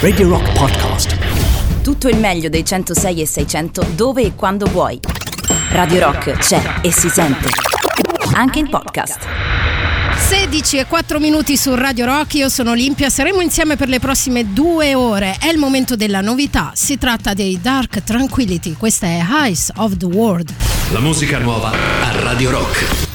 Radio Rock Podcast. Tutto il meglio dei 106 e 600 dove e quando vuoi. Radio Rock c'è e si sente. Anche in podcast. 16 e 4 minuti su Radio Rock, io sono Olimpia, saremo insieme per le prossime due ore. È il momento della novità, si tratta dei Dark Tranquility, questa è Eyes of the World. La musica nuova a Radio Rock.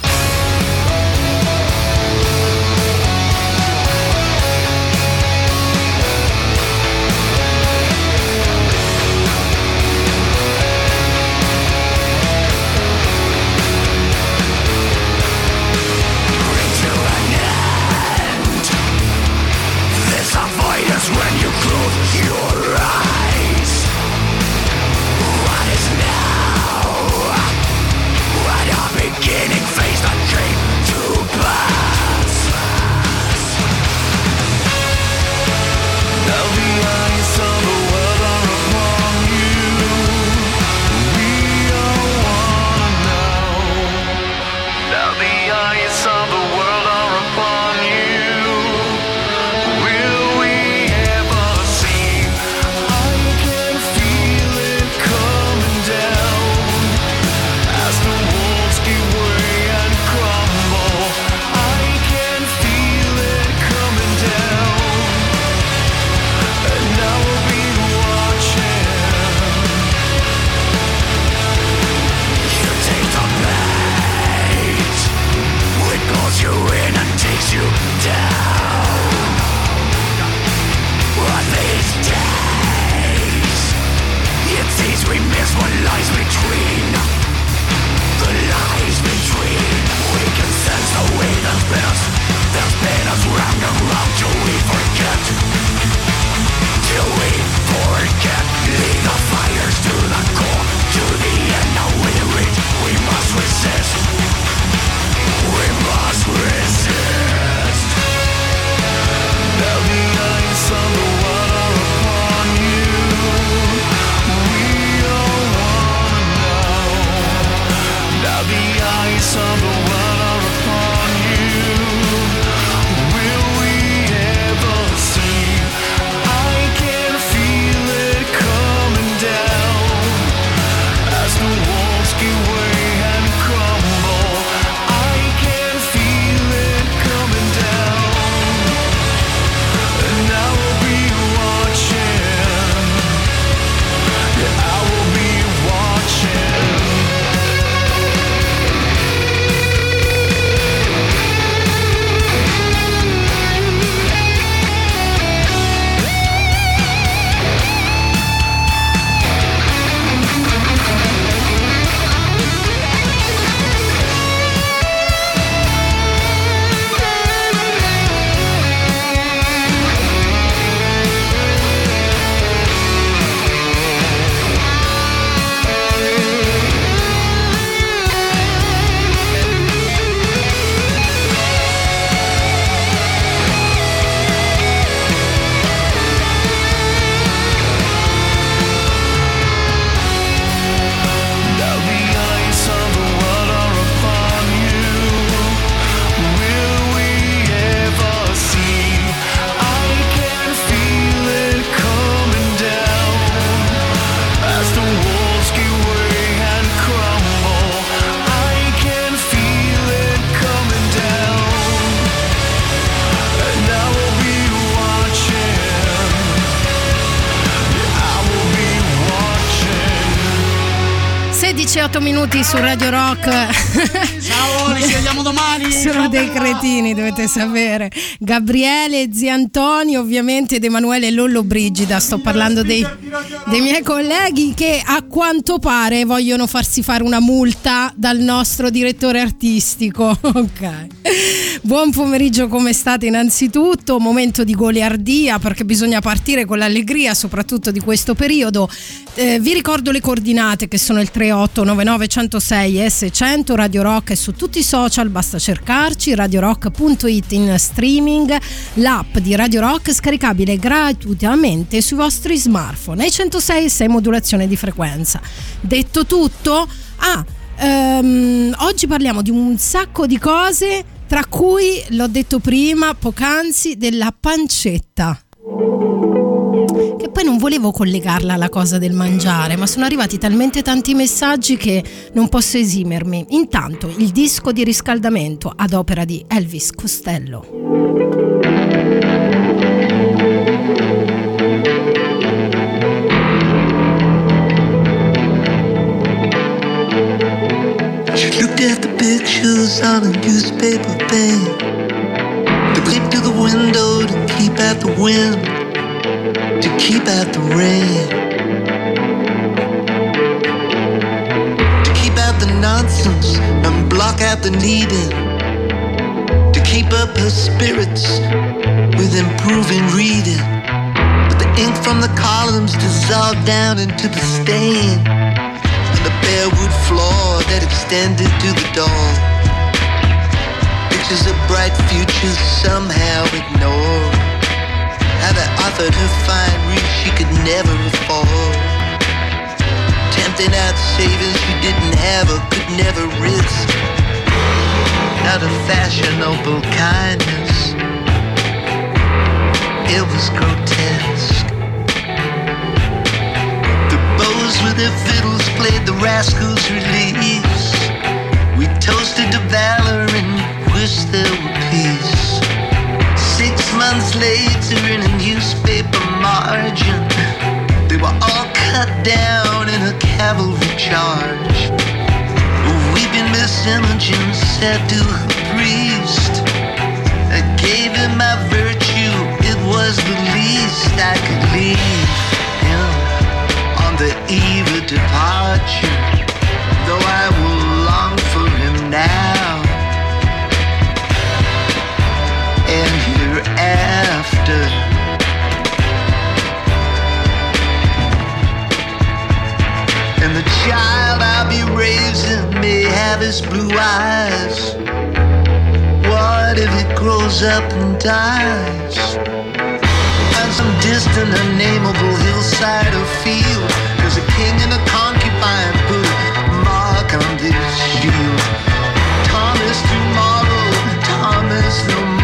Su Radio Rock. Cretini, dovete sapere. Gabriele, zia Antonio, ovviamente, ed Emanuele Lollo Brigida. Sto parlando dei, dei miei colleghi che a quanto pare vogliono farsi fare una multa dal nostro direttore artistico. Ok. Buon pomeriggio, come state innanzitutto? Momento di goliardia perché bisogna partire con l'allegria, soprattutto di questo periodo. Eh, vi ricordo le coordinate che sono il 3899 106 S100 Radio Rock è su tutti i social, basta cercarci radiorock.it in streaming, l'app di Radio Rock scaricabile gratuitamente sui vostri smartphone e 106 6 modulazione di frequenza. Detto tutto, ah, ehm, oggi parliamo di un sacco di cose, tra cui l'ho detto prima, poc'anzi, della pancetta. Volevo collegarla alla cosa del mangiare, ma sono arrivati talmente tanti messaggi che non posso esimermi. Intanto il disco di riscaldamento ad opera di Elvis Costello. at the pictures on a newspaper pane. To clip to the window to keep out the wind, keep out the rain. To keep out the nonsense and block out the needing. To keep up her spirits with improving reading. But the ink from the columns dissolved down into the stain On the bare wood floor that extended to the dawn. Pictures of bright futures somehow ignored. They offered her fine finery she could never afford. Tempting out savings she didn't have or could never risk. Not a fashionable kindness. It was grotesque. The bows with their fiddles played the rascals' release. We toasted to valor and wished there were peace. Months later, in a newspaper margin, they were all cut down in a cavalry charge. Weeping Miss Imogen said to her priest, I gave him my virtue, it was the least I could leave him on the eve of departure. Hereafter. And the child I'll be raising may have his blue eyes. What if it grows up and dies? On some distant, unnameable hillside or field, there's a king and a concubine put a mark on this shield. Thomas tomorrow, Thomas no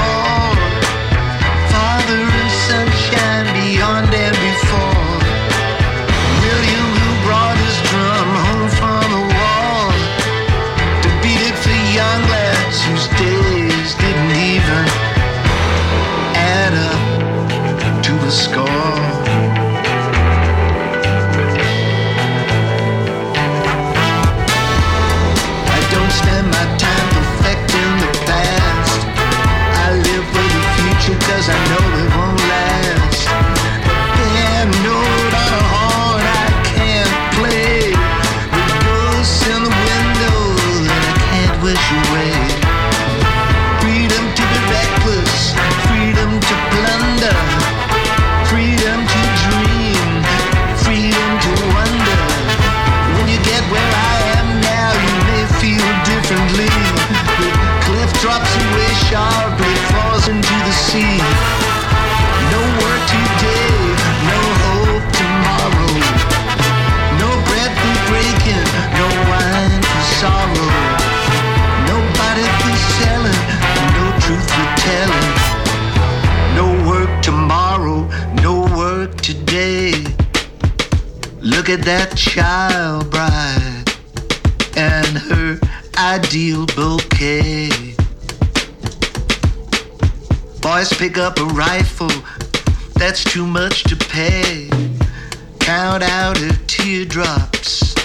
at that child bride and her ideal bouquet. Boys pick up a rifle, that's too much to pay. Count out her teardrops,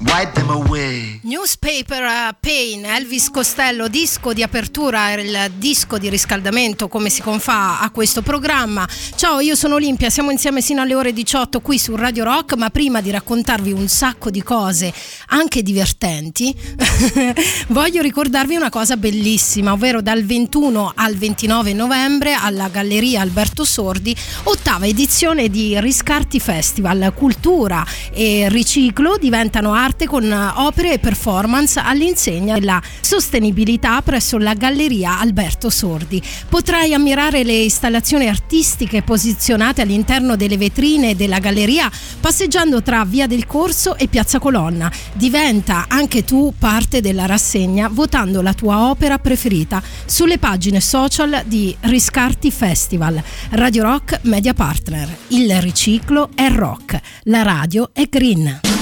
wipe them away. Newspaper uh, Pain, Elvis Costello, disco di apertura, il disco di riscaldamento come si confà a questo programma. Ciao, io sono Olimpia, siamo insieme sino alle ore 18 qui su Radio Rock, ma prima di raccontarvi un sacco di cose anche divertenti, voglio ricordarvi una cosa bellissima, ovvero dal 21 al 29 novembre alla Galleria Alberto Sordi, ottava edizione di Riscarti Festival, cultura e riciclo diventano arte con opere e performance all'insegna della sostenibilità presso la Galleria Alberto Sordi. Potrai ammirare le installazioni artistiche posizionate all'interno delle vetrine della galleria passeggiando tra Via del Corso e Piazza Colonna. Diventa anche tu parte della rassegna votando la tua opera preferita sulle pagine social di Riscarti Festival. Radio Rock Media Partner. Il riciclo è rock, la radio è green.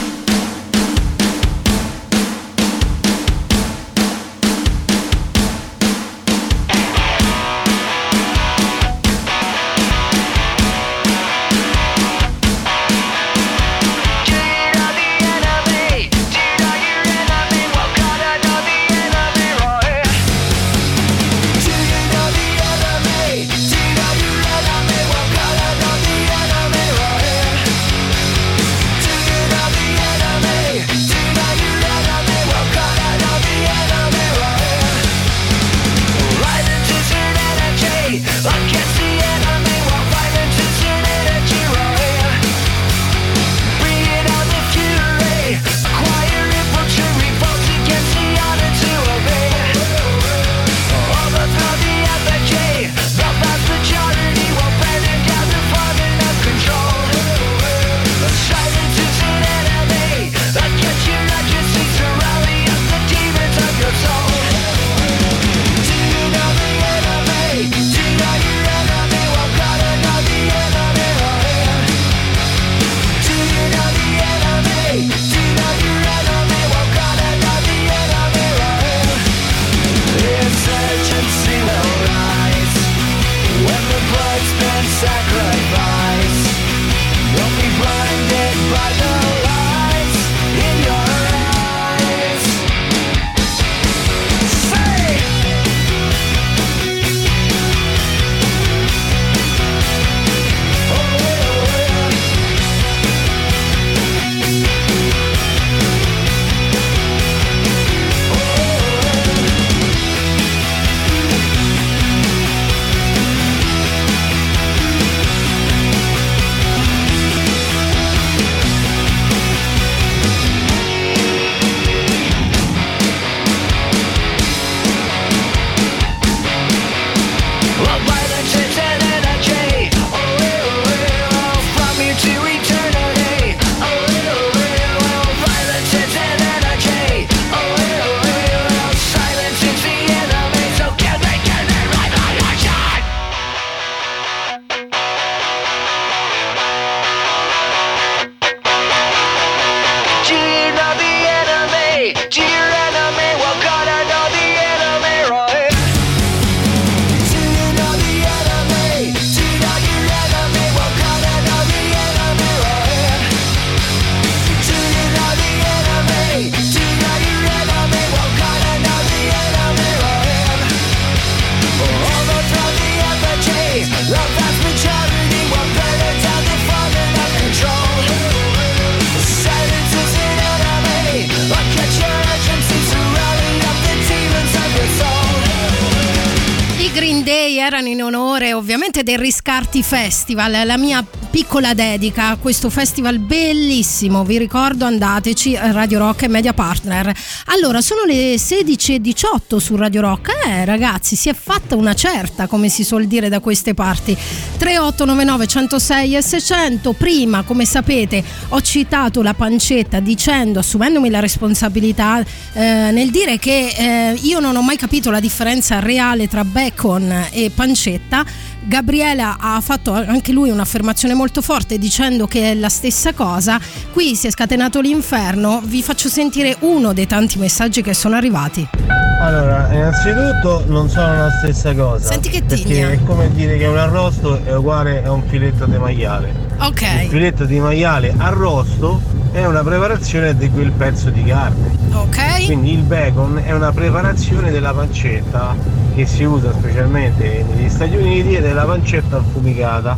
Del Riscarti Festival, la mia piccola dedica a questo festival bellissimo, vi ricordo andateci Radio Rock e Media Partner. Allora, sono le 16.18 su Radio Rock, eh ragazzi si è fatta una certa come si suol dire da queste parti. 3899 106 e 600, prima come sapete ho citato la pancetta dicendo, assumendomi la responsabilità eh, nel dire che eh, io non ho mai capito la differenza reale tra bacon e pancetta Gabriela ha fatto anche lui un'affermazione molto forte dicendo che è la stessa cosa. Qui si è scatenato l'inferno. Vi faccio sentire uno dei tanti messaggi che sono arrivati. Allora, innanzitutto non sono la stessa cosa. Senti che Perché tigna. è come dire che un arrosto è uguale a un filetto di maiale. Il Ok, filetto di maiale arrosto è una preparazione di quel pezzo di carne. ok. Quindi il bacon è una preparazione della pancetta che si usa specialmente negli Stati Uniti ed è la pancetta affumicata.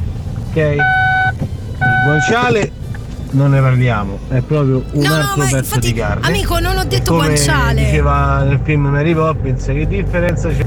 Ok? Il guanciale non ne parliamo, è proprio un No, no, altro ma pezzo infatti, di carne. amico, non ho detto Come guanciale. diceva nel film Mary Poppins, che differenza c'è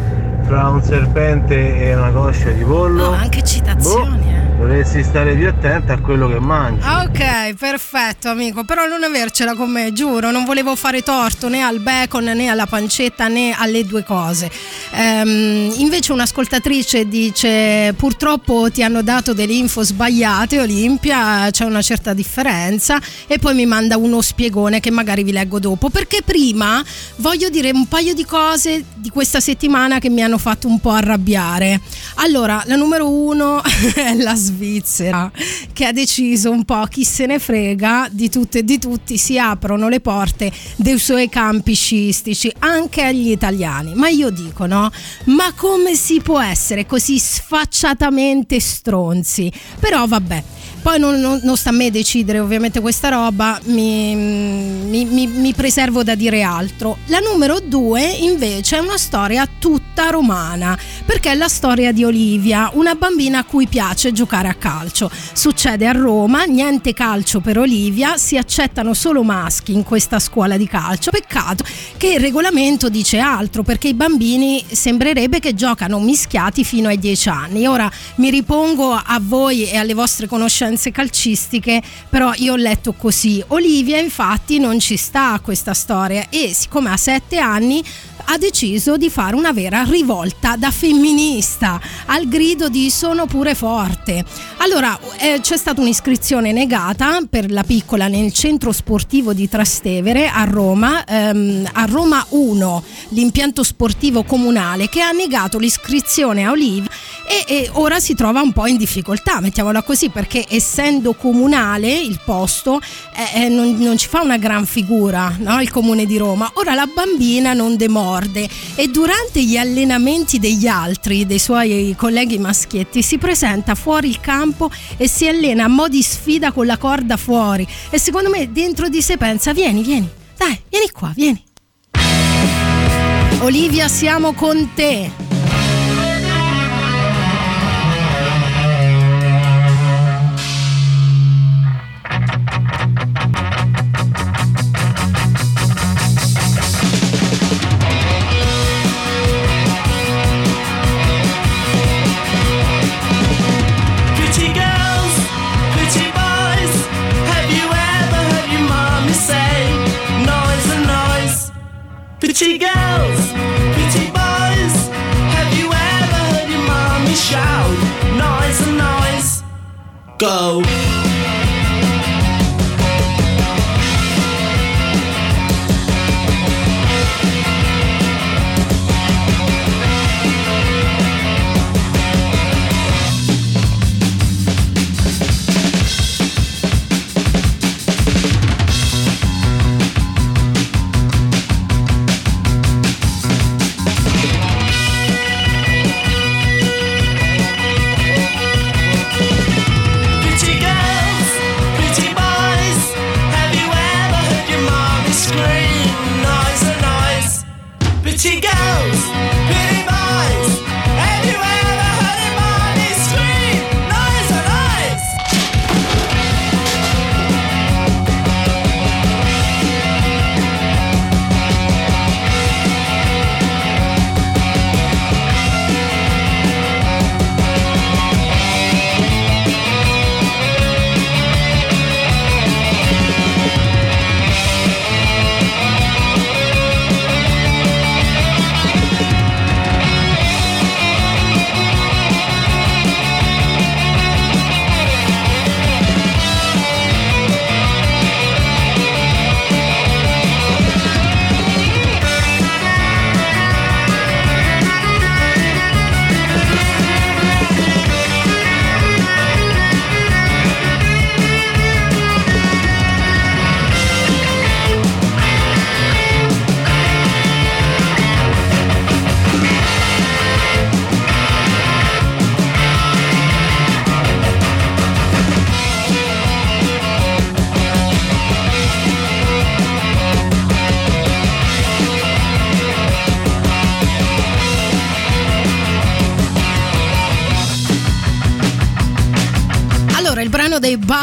tra un serpente e una coscia di pollo? No, anche citazioni, eh. Dovresti stare più attenta a quello che mangi. Ah, ok, perfetto amico, però non avercela con me, giuro, non volevo fare torto né al bacon né alla pancetta né alle due cose. Ehm, invece un'ascoltatrice dice purtroppo ti hanno dato delle info sbagliate Olimpia, c'è una certa differenza e poi mi manda uno spiegone che magari vi leggo dopo, perché prima voglio dire un paio di cose di questa settimana che mi hanno fatto un po' arrabbiare. Allora, la numero uno è la Svizzera che ha deciso un po' chi se ne frega di tutto e di tutti, si aprono le porte dei suoi campi sciistici anche agli italiani. Ma io dico no, ma come si può essere così sfacciatamente stronzi? Però vabbè. Poi non, non- non sta a me decidere ovviamente questa roba, mi, mi- mi- mi preservo da dire altro. La numero due invece è una storia tutta romana, perché è la storia di Olivia, una bambina a cui piace giocare a calcio. Succede a Roma, niente calcio per Olivia, si accettano solo maschi in questa scuola di calcio. Peccato che il regolamento dice altro, perché i bambini sembrerebbe che giocano mischiati fino ai 10 anni. Ora mi ripongo a voi e alle vostre conoscenze calcistiche, però io ho letto così. Olivia infatti non ci sta a questa storia e siccome ha 7 anni ha deciso di fare una vera rivolta da femminista al grido di sono pure forte. Allora eh, c'è stata un'iscrizione negata per la piccola nel centro sportivo di Trastevere a Roma, ehm, a Roma 1, l'impianto sportivo comunale che ha negato l'iscrizione a Olivia e, e ora si trova un po' in difficoltà, mettiamola così, perché essendo comunale il posto eh, eh, non, non ci fa una gran figura no? il comune di Roma. Ora la bambina non demorde e durante gli allenamenti degli altri, dei suoi colleghi maschietti, si presenta fuori il campo e si allena a mo' di sfida con la corda fuori e secondo me dentro di sé pensa vieni, vieni, dai, vieni qua, vieni. Olivia, siamo con te. Pretty girls, pretty boys, have you ever heard your mommy shout noise and noise? Go.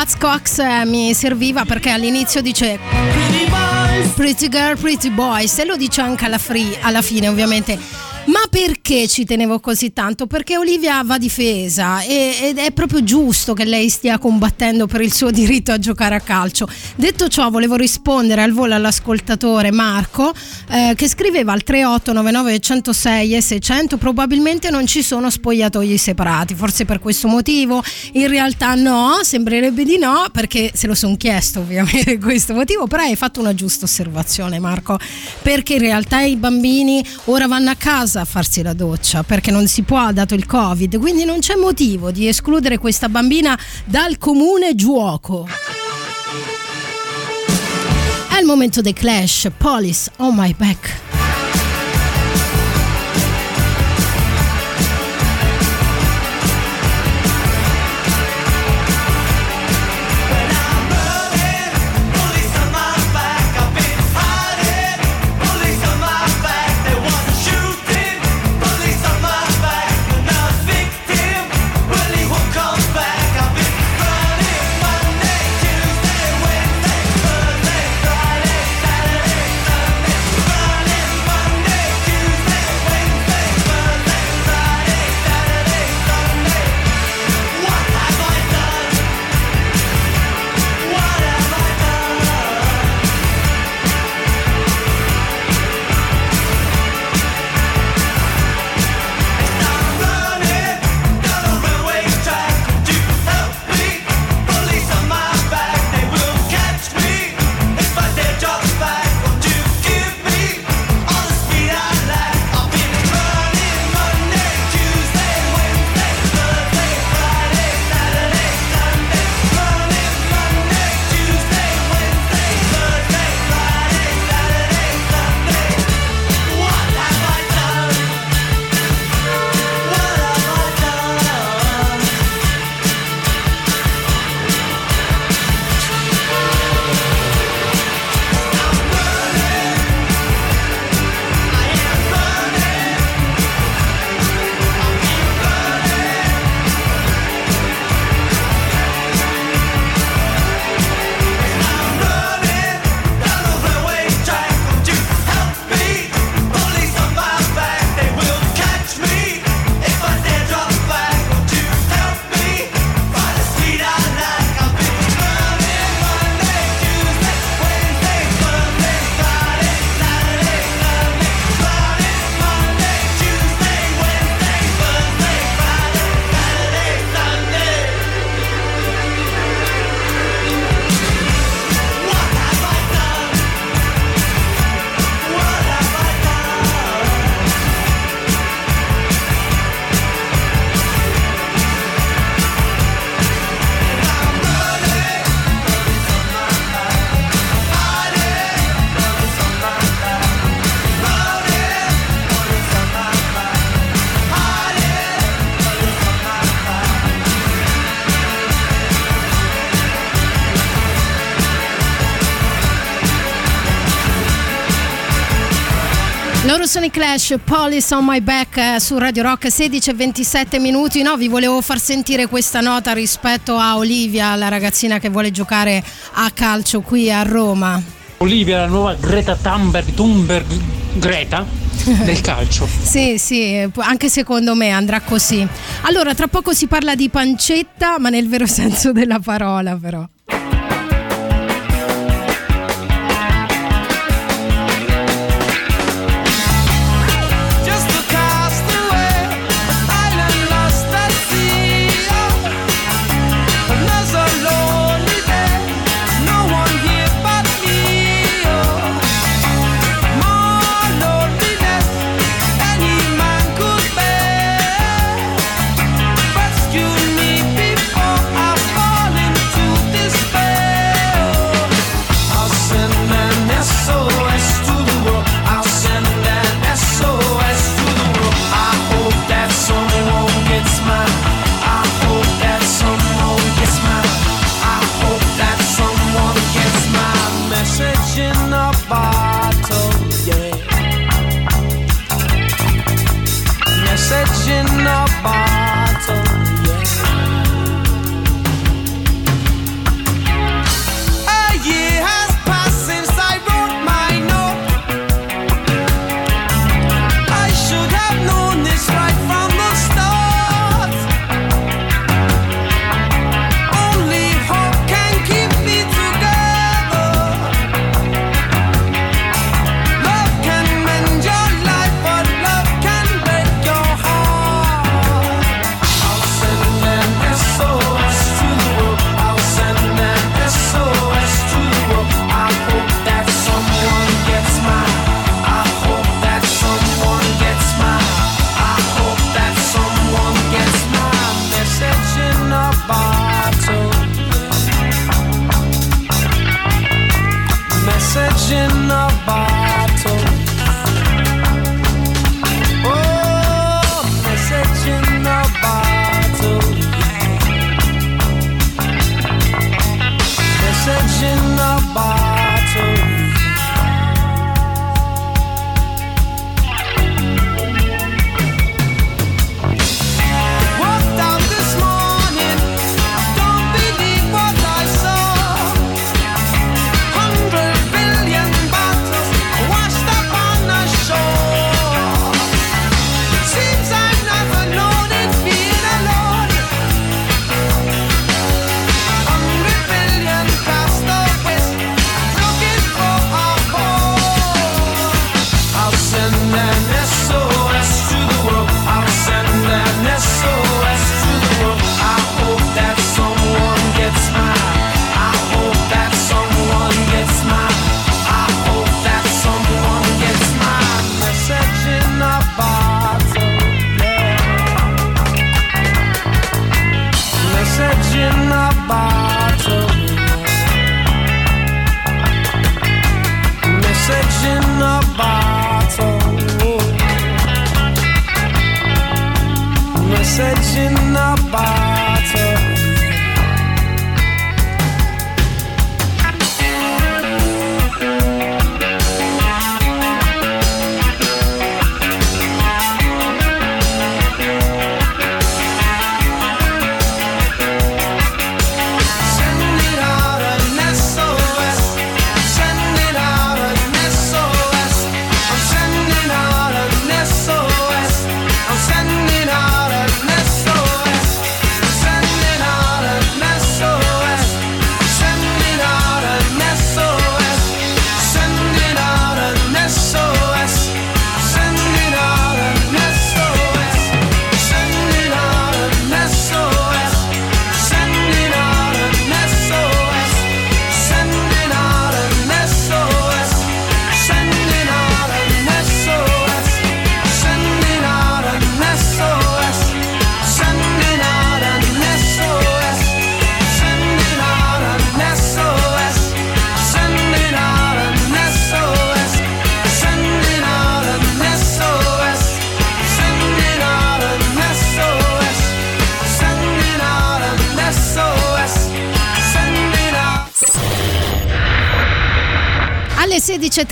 Dei Buzzcocks eh, mi serviva perché all'inizio dice Pretty Girl, Pretty Boys e lo dice anche alla, free- alla fine ovviamente. Perché ci tenevo così tanto? Perché Olivia va difesa e- ed è proprio giusto che lei stia combattendo per il suo diritto a giocare a calcio. Detto ciò, volevo rispondere al volo all'ascoltatore Marco eh, che scriveva al 3899 106 e 600 probabilmente non ci sono spogliatoi separati, forse per questo motivo. In realtà no, sembrerebbe di no perché se lo sono chiesto ovviamente questo motivo, però hai fatto una giusta osservazione Marco, perché in realtà i bambini ora vanno a casa a farsi la doccia perché non si può dato il covid, quindi non c'è motivo di escludere questa bambina dal comune giuoco. È il momento dei Clash, Police on my back. I Clash, Police on my back eh, su Radio Rock 16 e 27 minuti. No, vi volevo far sentire questa nota rispetto a Olivia, la ragazzina che vuole giocare a calcio qui a Roma. Olivia, la nuova Greta Thunberg, Thunberg Greta del calcio. Sì, sì, anche secondo me andrà così. Allora, tra poco si parla di pancetta, ma nel vero senso della parola, però.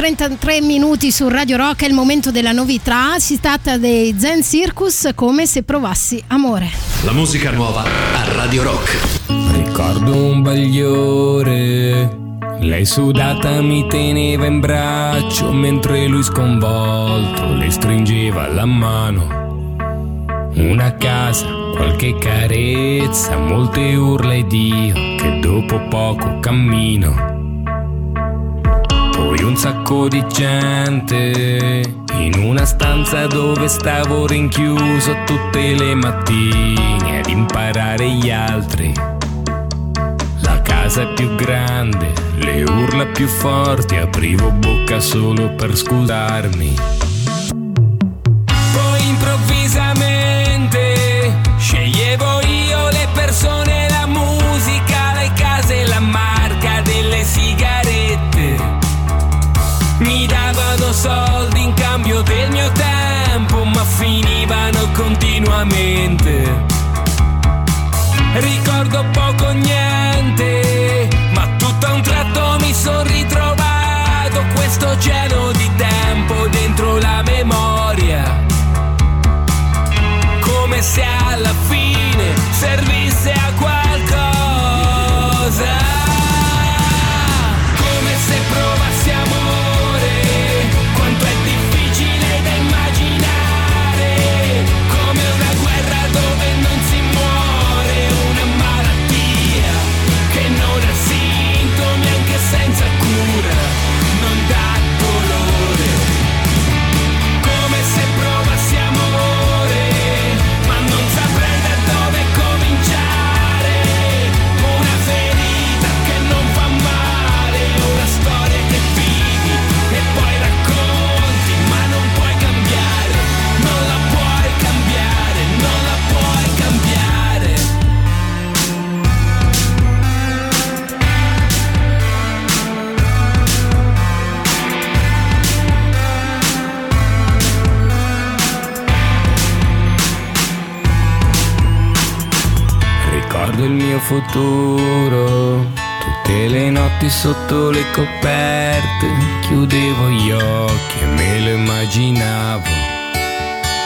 16.33 minuti su Radio Rock è il momento della novità. Si tratta dei Zen Circus come se provassi amore. La musica nuova a Radio Rock. Ricordo un bagliore. Lei sudata mi teneva in braccio mentre lui sconvolto le stringeva la mano. Una casa, qualche carezza, molte urla ed io che dopo poco cammino. Sacco di gente in una stanza dove stavo rinchiuso tutte le mattine ad imparare gli altri. La casa è più grande, le urla più forti, aprivo bocca solo per scusarmi. Futuro, tutte le notti sotto le coperte, chiudevo gli occhi e me lo immaginavo.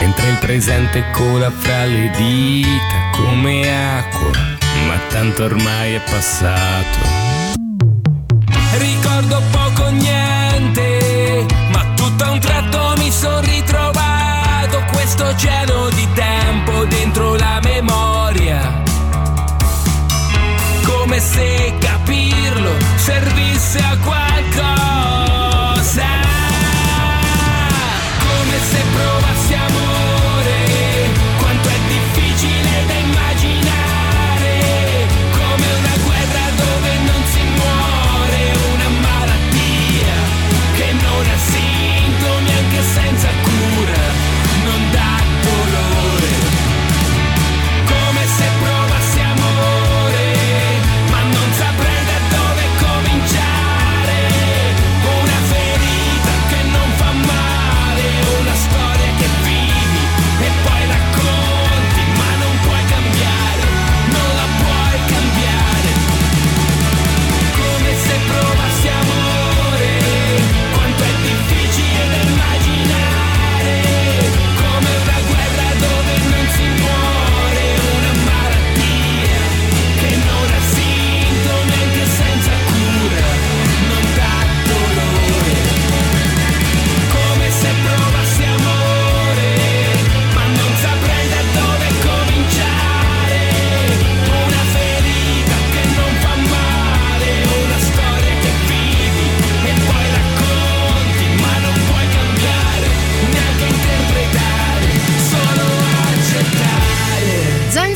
Mentre il presente cola fra le dita come acqua, ma tanto ormai è passato. Ricordo poco niente, ma tutto a un tratto mi sono ritrovato questo oceano di tempo dentro la memoria. Come se capirlo servisse a qualcosa. Come se provassi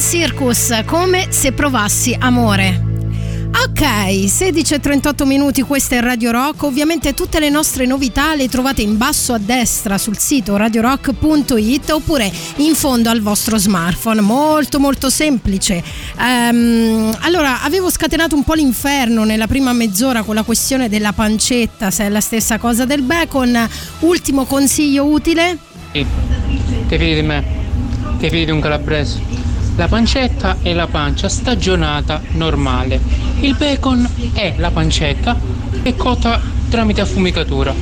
Circus come se provassi amore. Ok, 16.38 minuti, questa è Radio Rock. Ovviamente tutte le nostre novità le trovate in basso a destra sul sito radiorock.it oppure in fondo al vostro smartphone. Molto molto semplice. Ehm, allora, avevo scatenato un po' l'inferno nella prima mezz'ora con la questione della pancetta, se è la stessa cosa del bacon. Ultimo consiglio utile? Sì, Ti fidi di me? Ti fidi di un calabrese? La pancetta è la pancia stagionata normale. Il bacon è la pancetta è cotta tramite affumicatura.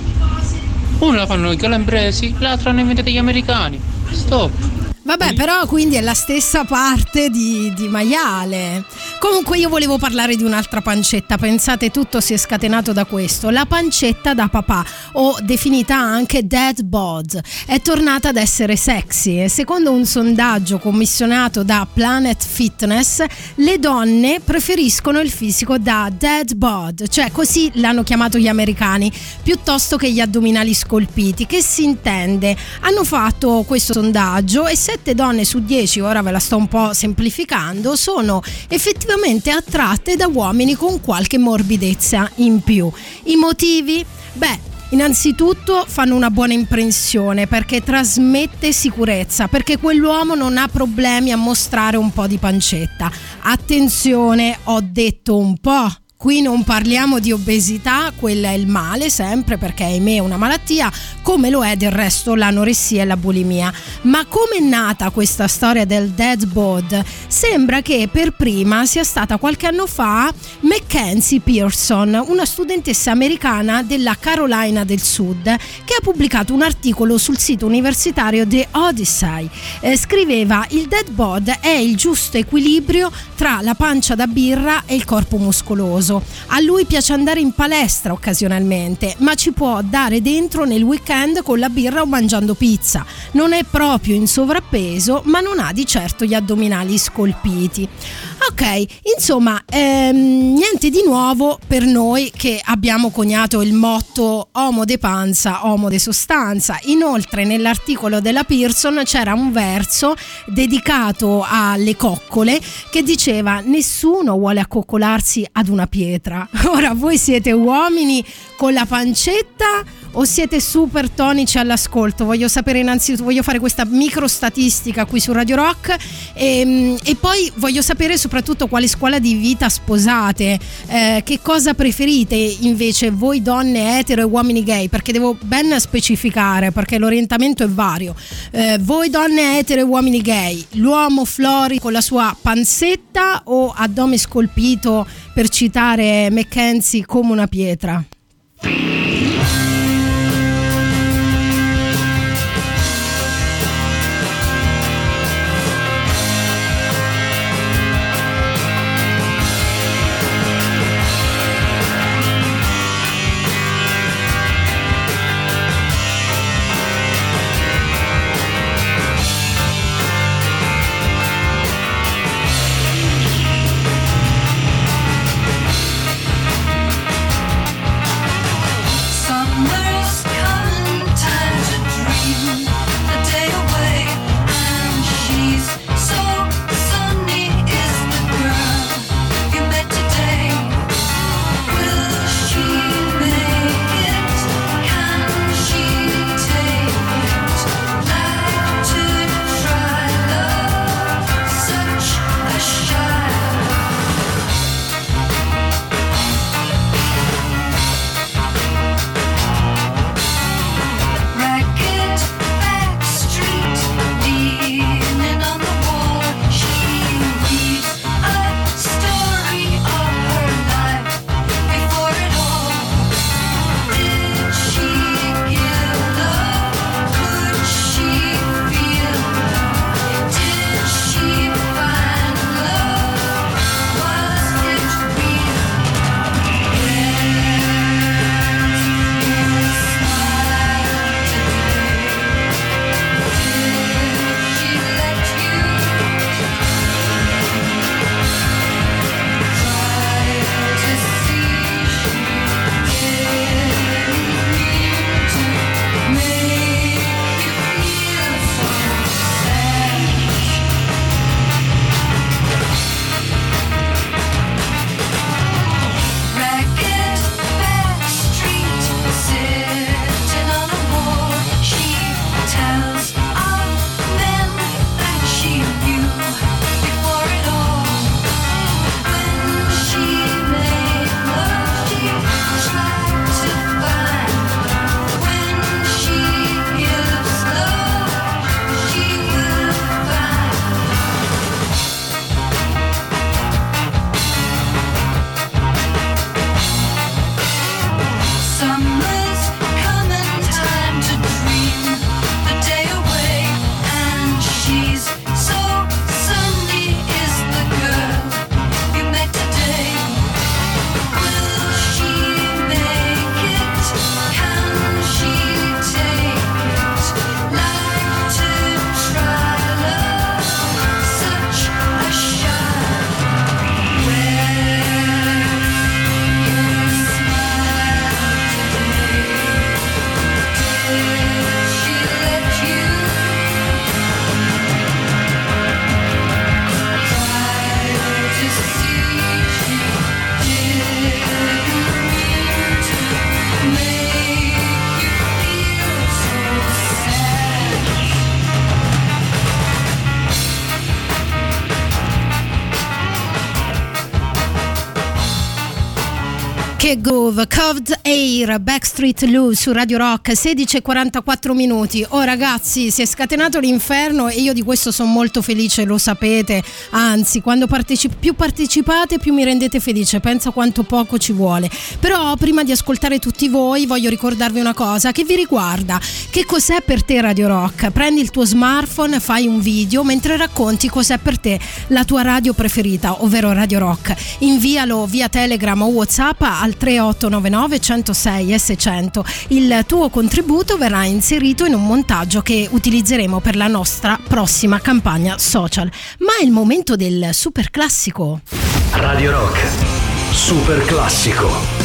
Uno la fanno i calabresi, l'altra hanno inventato gli americani. Stop. Vabbè, però quindi è la stessa parte di, di maiale. Comunque io volevo parlare di un'altra pancetta, pensate tutto si è scatenato da questo. La pancetta da papà, o definita anche dead bod, è tornata ad essere sexy e secondo un sondaggio commissionato da Planet Fitness, le donne preferiscono il fisico da dead bod, cioè così l'hanno chiamato gli americani, piuttosto che gli addominali scolpiti. Che si intende? Hanno fatto questo sondaggio e 7 donne su 10, ora ve la sto un po' semplificando, sono effettivamente attratte da uomini con qualche morbidezza in più. I motivi? Beh, Innanzitutto fanno una buona impressione perché trasmette sicurezza, perché quell'uomo non ha problemi a mostrare un po' di pancetta. Attenzione, ho detto un po'. Qui non parliamo di obesità, quella è il male sempre perché ahimè è una malattia, come lo è del resto l'anoressia e la bulimia. Ma come è nata questa storia del dead bod? Sembra che per prima sia stata qualche anno fa Mackenzie Pearson, una studentessa americana della Carolina del Sud, che ha pubblicato un articolo sul sito universitario The Odyssey. Eh, scriveva: Il dead bod è il giusto equilibrio tra la pancia da birra e il corpo muscoloso. A lui piace andare in palestra occasionalmente, ma ci può dare dentro nel weekend con la birra o mangiando pizza. Non è proprio in sovrappeso, ma non ha di certo gli addominali scolpiti. Ok, insomma, ehm, niente di nuovo per noi che abbiamo coniato il motto Homo de panza, Homo de sostanza. Inoltre nell'articolo della Pearson c'era un verso dedicato alle coccole che diceva nessuno vuole accoccolarsi ad una pietra. Ora voi siete uomini con la pancetta o siete super tonici all'ascolto? Voglio sapere innanzitutto, voglio fare questa micro statistica qui su Radio Rock e, e poi voglio sapere soprattutto quale scuola di vita sposate, eh, che cosa preferite invece voi donne etero e uomini gay, perché devo ben specificare perché l'orientamento è vario. Eh, voi donne etero e uomini gay, l'uomo Flori con la sua panzetta o addome scolpito per citare Mackenzie come una pietra? Coved Air, Backstreet Lou su Radio Rock, 16 e 44 minuti. Oh ragazzi, si è scatenato l'inferno e io di questo sono molto felice, lo sapete. Anzi, quando parteci- più partecipate più mi rendete felice, pensa quanto poco ci vuole. Però prima di ascoltare tutti voi voglio ricordarvi una cosa che vi riguarda. Che cos'è per te Radio Rock? Prendi il tuo smartphone, fai un video mentre racconti cos'è per te la tua radio preferita, ovvero Radio Rock. Invialo via Telegram o WhatsApp al 3899 106 e 600. Il tuo contributo verrà inserito in un montaggio che utilizzeremo per la nostra prossima campagna social. Ma è il momento del super classico. Radio Rock. Super classico.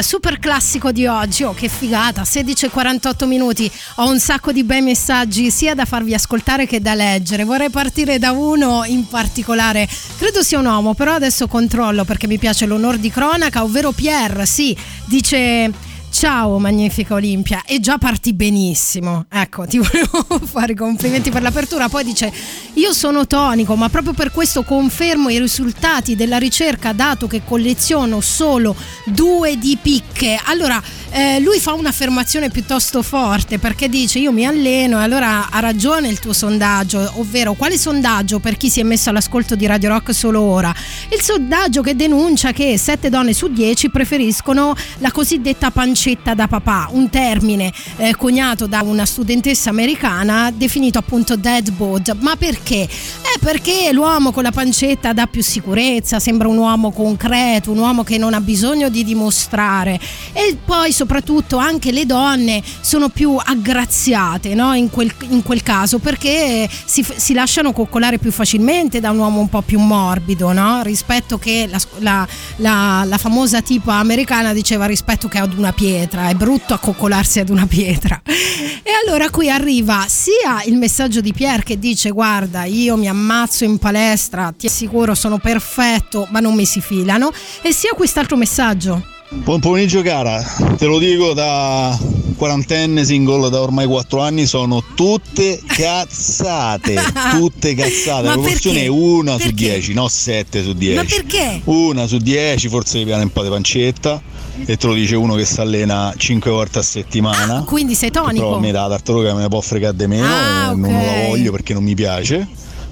Super classico di oggi. Oh, che figata! 16:48 minuti. Ho un sacco di bei messaggi sia da farvi ascoltare che da leggere. Vorrei partire da uno in particolare. Credo sia un uomo, però adesso controllo perché mi piace l'onor di cronaca, ovvero Pierre. Sì, dice. Ciao Magnifica Olimpia, e già parti benissimo. Ecco, ti volevo fare i complimenti per l'apertura. Poi dice: Io sono tonico, ma proprio per questo confermo i risultati della ricerca, dato che colleziono solo due di picche. Allora, eh, lui fa un'affermazione piuttosto forte perché dice: Io mi alleno, e allora ha ragione il tuo sondaggio, ovvero quale sondaggio per chi si è messo all'ascolto di Radio Rock solo ora? Il sondaggio che denuncia che 7 donne su 10 preferiscono la cosiddetta pancetta da papà, un termine eh, coniato da una studentessa americana definito appunto dead bod. Ma perché? Perché? Eh, perché l'uomo con la pancetta dà più sicurezza, sembra un uomo concreto, un uomo che non ha bisogno di dimostrare. E poi soprattutto anche le donne sono più aggraziate no? in, quel, in quel caso perché si, si lasciano coccolare più facilmente da un uomo un po' più morbido no? rispetto che la, la- la- la famosa tipa americana diceva rispetto che ad una pietra, è brutto accoccolarsi ad una pietra. E allora qui arriva sia il messaggio di Pierre che dice guarda io mi ammazzo in palestra, ti assicuro sono perfetto ma non mi si filano e sia quest'altro messaggio. Buon pomeriggio cara, te lo dico da quarantenne single da ormai 4 anni sono tutte cazzate, tutte cazzate, la proporzione perché? è una su Perché? 10, no 7 su 10. Ma perché? Una su 10, forse mi piace un po' di pancetta e te lo dice uno che si allena 5 volte a settimana. Quindi sei Però a tonico. me la tartaruga me ne può fregare di meno Ah, e non la voglio perché non mi piace.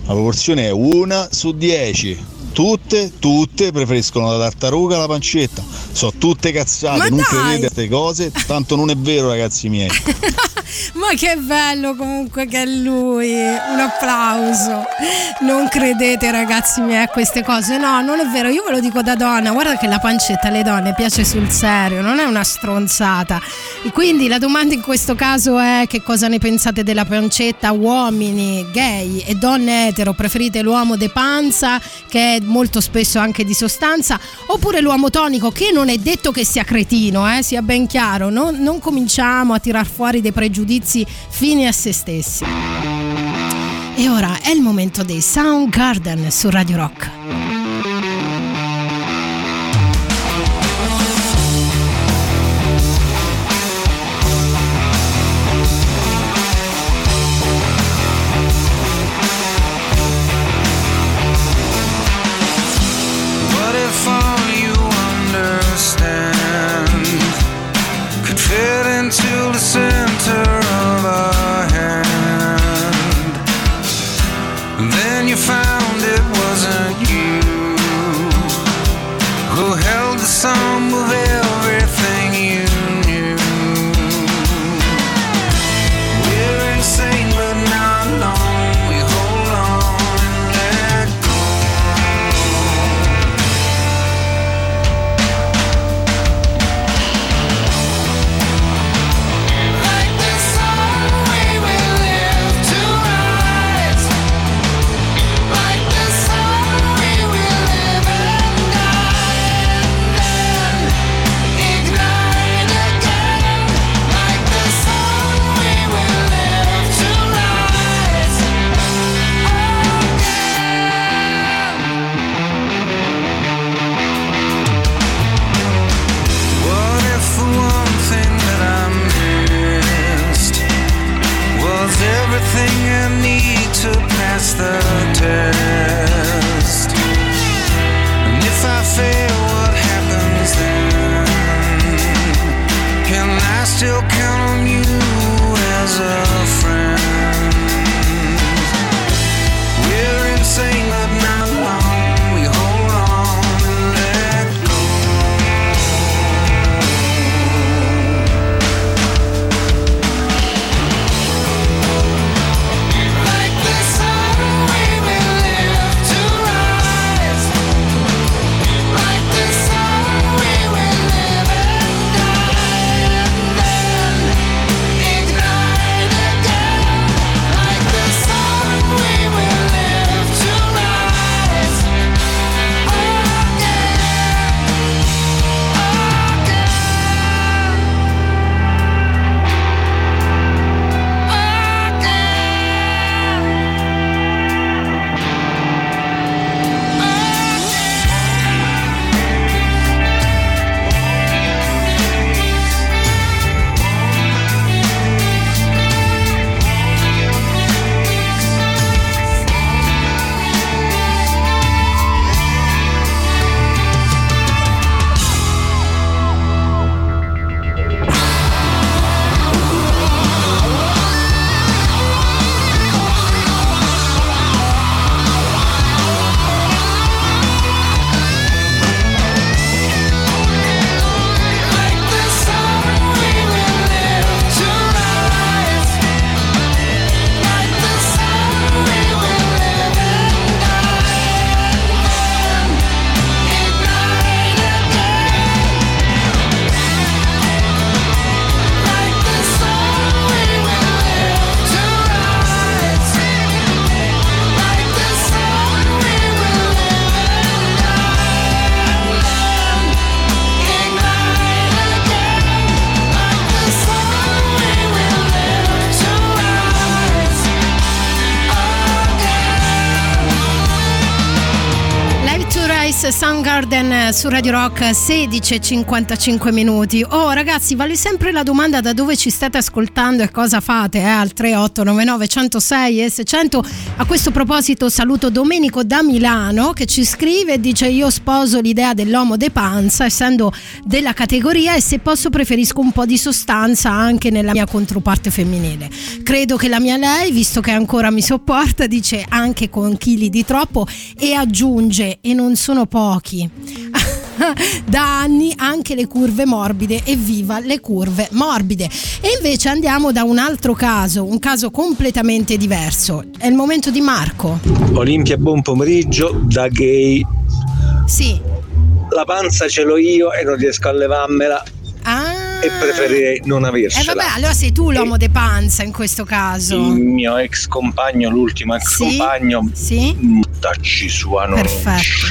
La proporzione è una su 10. Tutte, tutte preferiscono la tartaruga alla pancetta. Sono tutte cazzate, Ma non dai! credete a queste cose, tanto non è vero ragazzi miei. Ma che bello comunque che è lui. Un applauso. Non credete ragazzi miei a queste cose. No, non è vero, io ve lo dico da donna. Guarda che la pancetta alle donne piace sul serio, non è una stronzata. E quindi la domanda in questo caso è che cosa ne pensate della pancetta uomini, gay e donne etero? Preferite l'uomo de panza che molto spesso anche di sostanza oppure l'uomo tonico che non è detto che sia cretino, eh, sia ben chiaro. Non, non cominciamo a tirar fuori dei pregiudizi fini a se stessi. E ora è il momento dei Soundgarden su Radio Rock. Su Radio Rock 16 e 55 minuti. Oh ragazzi, vale sempre la domanda da dove ci state ascoltando e cosa fate eh, al 3899 106 e 600. A questo proposito saluto Domenico da Milano che ci scrive e dice io sposo l'idea dell'uomo de panza essendo della categoria e se posso preferisco un po' di sostanza anche nella mia controparte femminile. Credo che la mia lei, visto che ancora mi sopporta, dice anche con chili di troppo e aggiunge e non sono pochi. da anni anche le curve morbide e viva le curve morbide. E invece andiamo da un altro caso, un caso completamente diverso. È il momento di Marco. Olimpia, buon pomeriggio da gay. Sì. La panza ce l'ho io e non riesco a levarmela Ah. E preferirei non E avercela. vabbè, allora sei tu l'uomo de panza in questo caso. Il mio ex compagno, l'ultimo ex Sì? compagno, Sì? tacci sua, non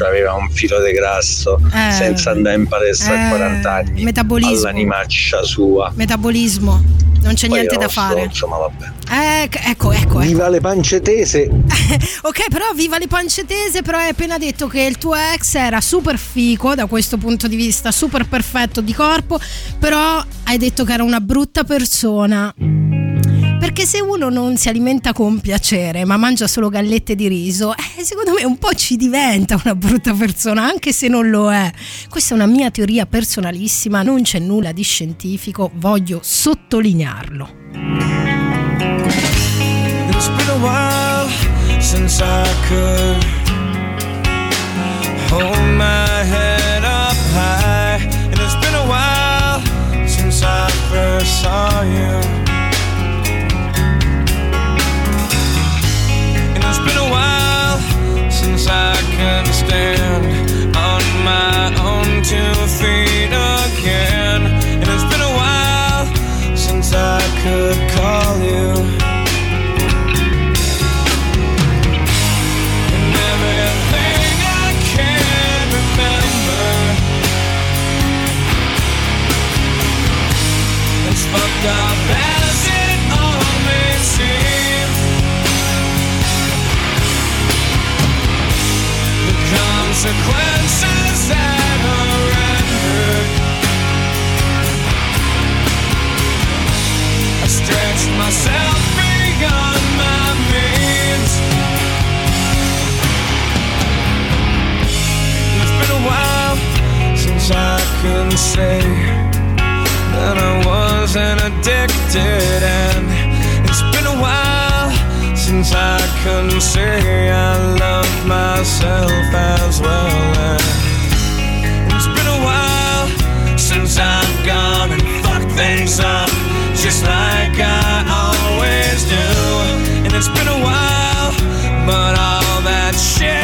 aveva un filo di grasso Eh. senza andare in palestra Eh, a 40 anni. metabolismo. All'animaccia sua. Metabolismo, non c'è Poi niente da fare. stronzo, ma vabbè. Eh, ecco, ecco, ecco. Viva le pance tese! Ok, però viva le pance tese, però hai appena detto che il tuo ex era super fico da questo punto di vista, super perfetto di corpo, però hai detto che era una brutta persona. Perché se uno non si alimenta con piacere, ma mangia solo gallette di riso, eh, secondo me un po' ci diventa una brutta persona, anche se non lo è. Questa è una mia teoria personalissima, non c'è nulla di scientifico, voglio sottolinearlo. It's been a while since I could hold my head up high. And it's been a while since I first saw you. I can stand on my own two feet again. And it's been a while since I could call you. And everything I can remember As fucked up consequences that are rendered I stretched myself beyond my means. It's been a while since I can say that I wasn't addicted, and it's been a while since I can say I love myself as well. And it's been a while since I've gone and fucked things up just like I always do. And it's been a while, but all that shit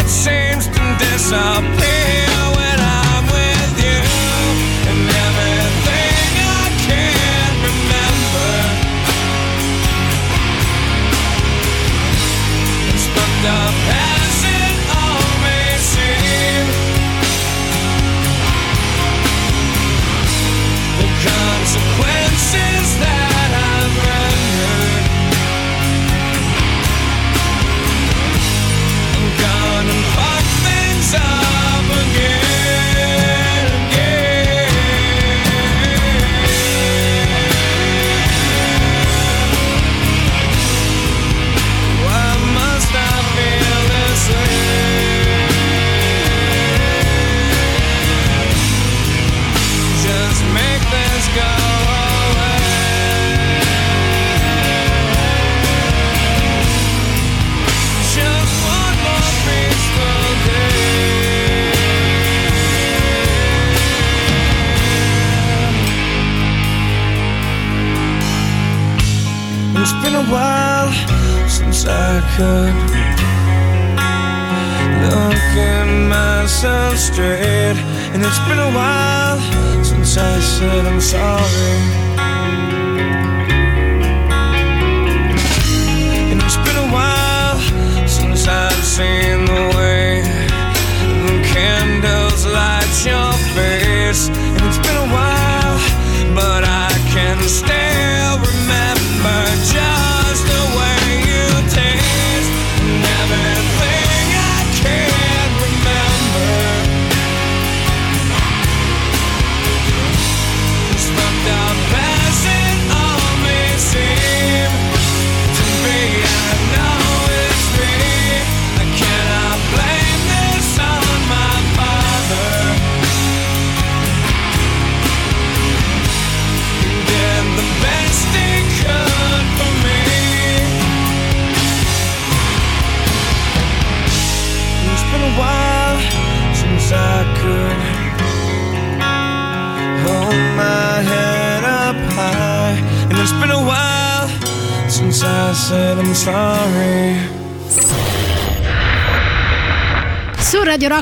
said I'm sorry.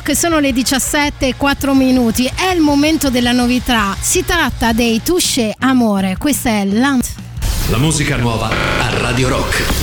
Rock sono le 17 e 4 minuti, è il momento della novità. Si tratta dei Touché Amore, questa è l'Ant. La musica nuova a Radio Rock.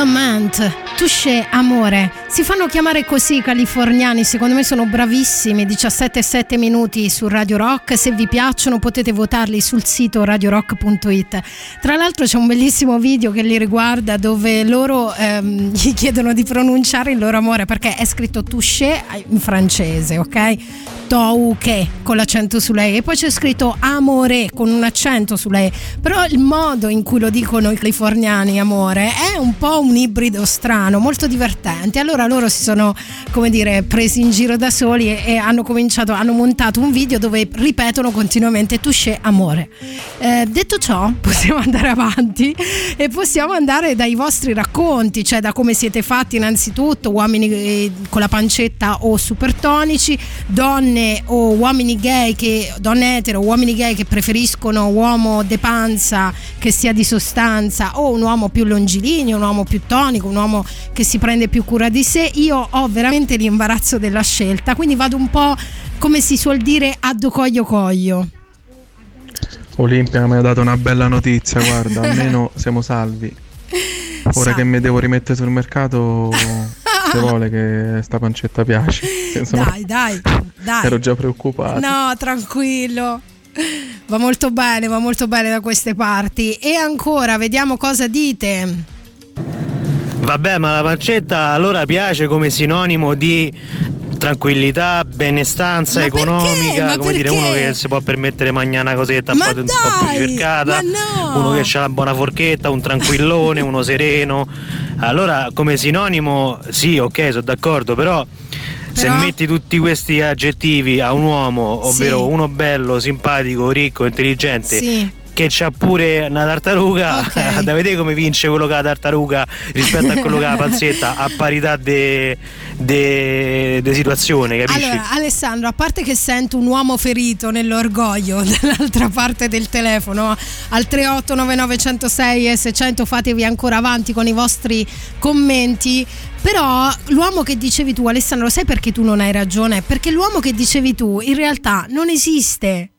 Lament, Touché Amore. Si fanno chiamare così i californiani, secondo me sono bravissimi, 17 e 7 minuti su Radio Rock, se vi piacciono potete votarli sul sito radiorock.it. Tra l'altro c'è un bellissimo video che li riguarda dove loro ehm, gli chiedono di pronunciare il loro amore perché è scritto Touché in francese, ok? Touché con l'accento su lei e poi c'è scritto amore con un accento su lei, però il modo in cui lo dicono i californiani amore è un po' un ibrido strano, molto divertente. Allora loro si sono, come dire, presi in giro da soli e, e hanno cominciato, hanno montato un video dove ripetono continuamente touché amore. Eh, detto ciò, possiamo andare avanti e possiamo andare dai vostri racconti, cioè da come siete fatti innanzitutto, uomini eh, con la pancetta o supertonici, donne o uomini gay che donne etero, uomini gay che preferiscono uomo de panza che sia di sostanza o un uomo più longilineo, un uomo più tonico, un uomo che si prende più cura di sé. Io ho veramente l'imbarazzo della scelta, quindi vado un po' come si suol dire a do coglio coglio. Olimpia mi ha dato una bella notizia, guarda, almeno siamo salvi. Ora Sa- che mi devo rimettere sul mercato, se vuole che sta pancetta piace. Insomma, Dai, dai, dai. ero già preoccupato. No, tranquillo. Va molto bene, va molto bene da queste parti. E ancora, vediamo cosa dite. Vabbè, ma la pancetta allora piace come sinonimo di tranquillità, benestanza Ma economica? Ma come dire, perché? uno che si può permettere mangiare una cosetta un Ma po', un po' più dai, cercata, ma no! uno che ha una buona forchetta, un tranquillone, uno sereno. Allora, come sinonimo, sì, ok, sono d'accordo, però. Se Però- metti tutti questi aggettivi a un uomo, ovvero Sì. uno bello, simpatico, ricco, intelligente, Sì. Che c'ha pure una tartaruga, Ok. da vedere come vince quello che ha la tartaruga rispetto a quello che ha la panzetta a parità di situazione, capisci? Allora, Alessandro, a parte che sento un uomo ferito nell'orgoglio dall'altra parte del telefono, al 3899 106 e 600 fatevi ancora avanti con i vostri commenti. Però l'uomo che dicevi tu, Alessandro, sai perché tu non hai ragione? Perché l'uomo che dicevi tu in realtà non esiste.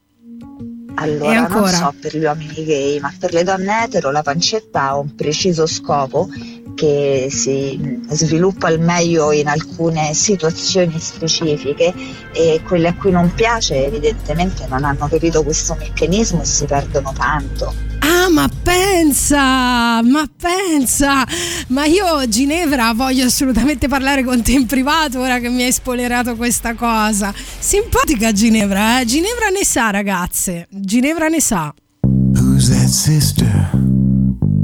Allora, non so per gli uomini gay, ma per le donne etero la pancetta ha un preciso scopo che si mh, sviluppa al meglio in alcune situazioni specifiche e quelle a cui non piace evidentemente non hanno capito questo meccanismo e si perdono tanto. Ah, ma pensa, ma pensa, ma io Ginevra voglio assolutamente parlare con te in privato ora che mi hai spoilerato questa cosa. Simpatica Ginevra, eh? Ginevra ne sa ragazze, Ginevra ne sa. Who's that sister?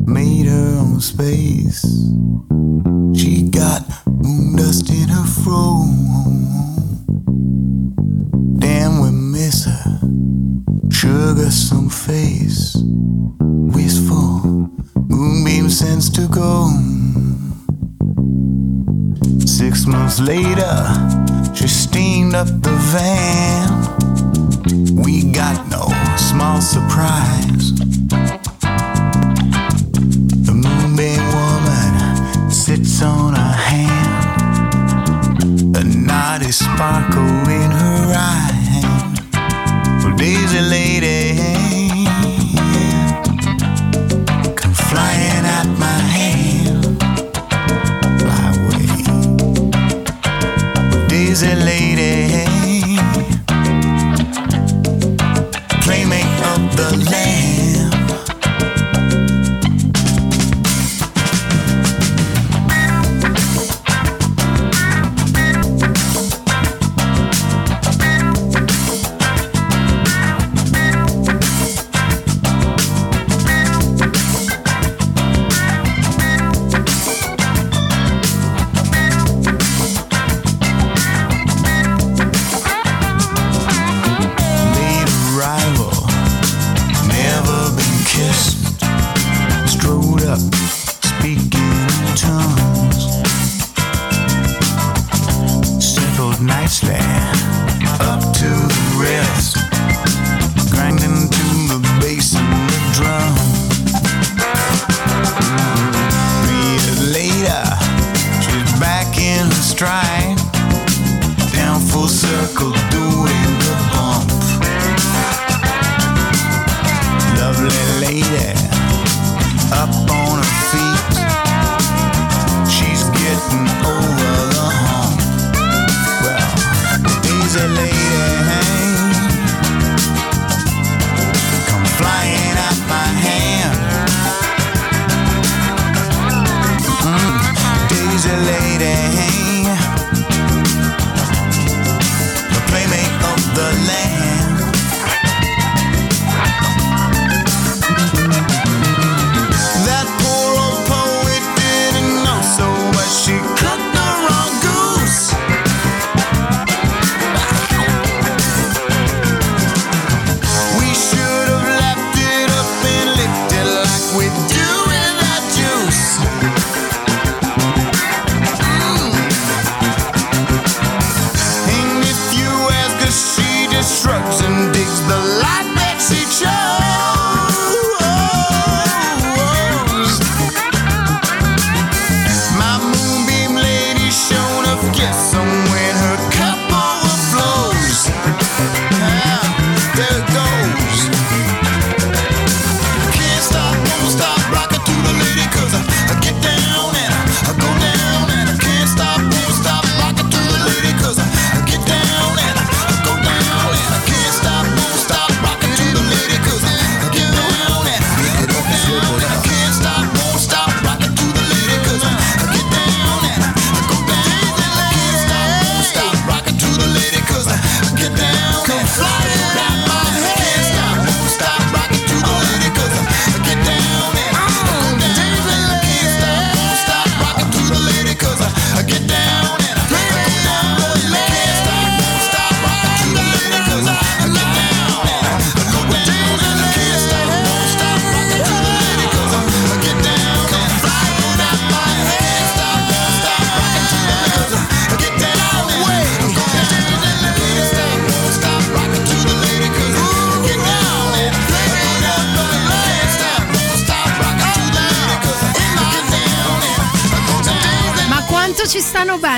Made her own space. She got moon dust in her fro. Sugar some face. Wistful moonbeam sense to go. Six months later, she steamed up the van. We got no small surprise. The moonbeam woman sits on a hand, a naughty sparkle pretty lady. Come flying my hand. Daisy lady.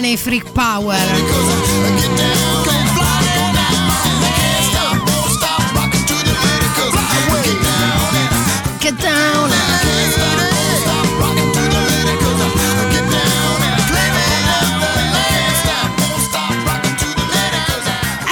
Stanno bene i freak power.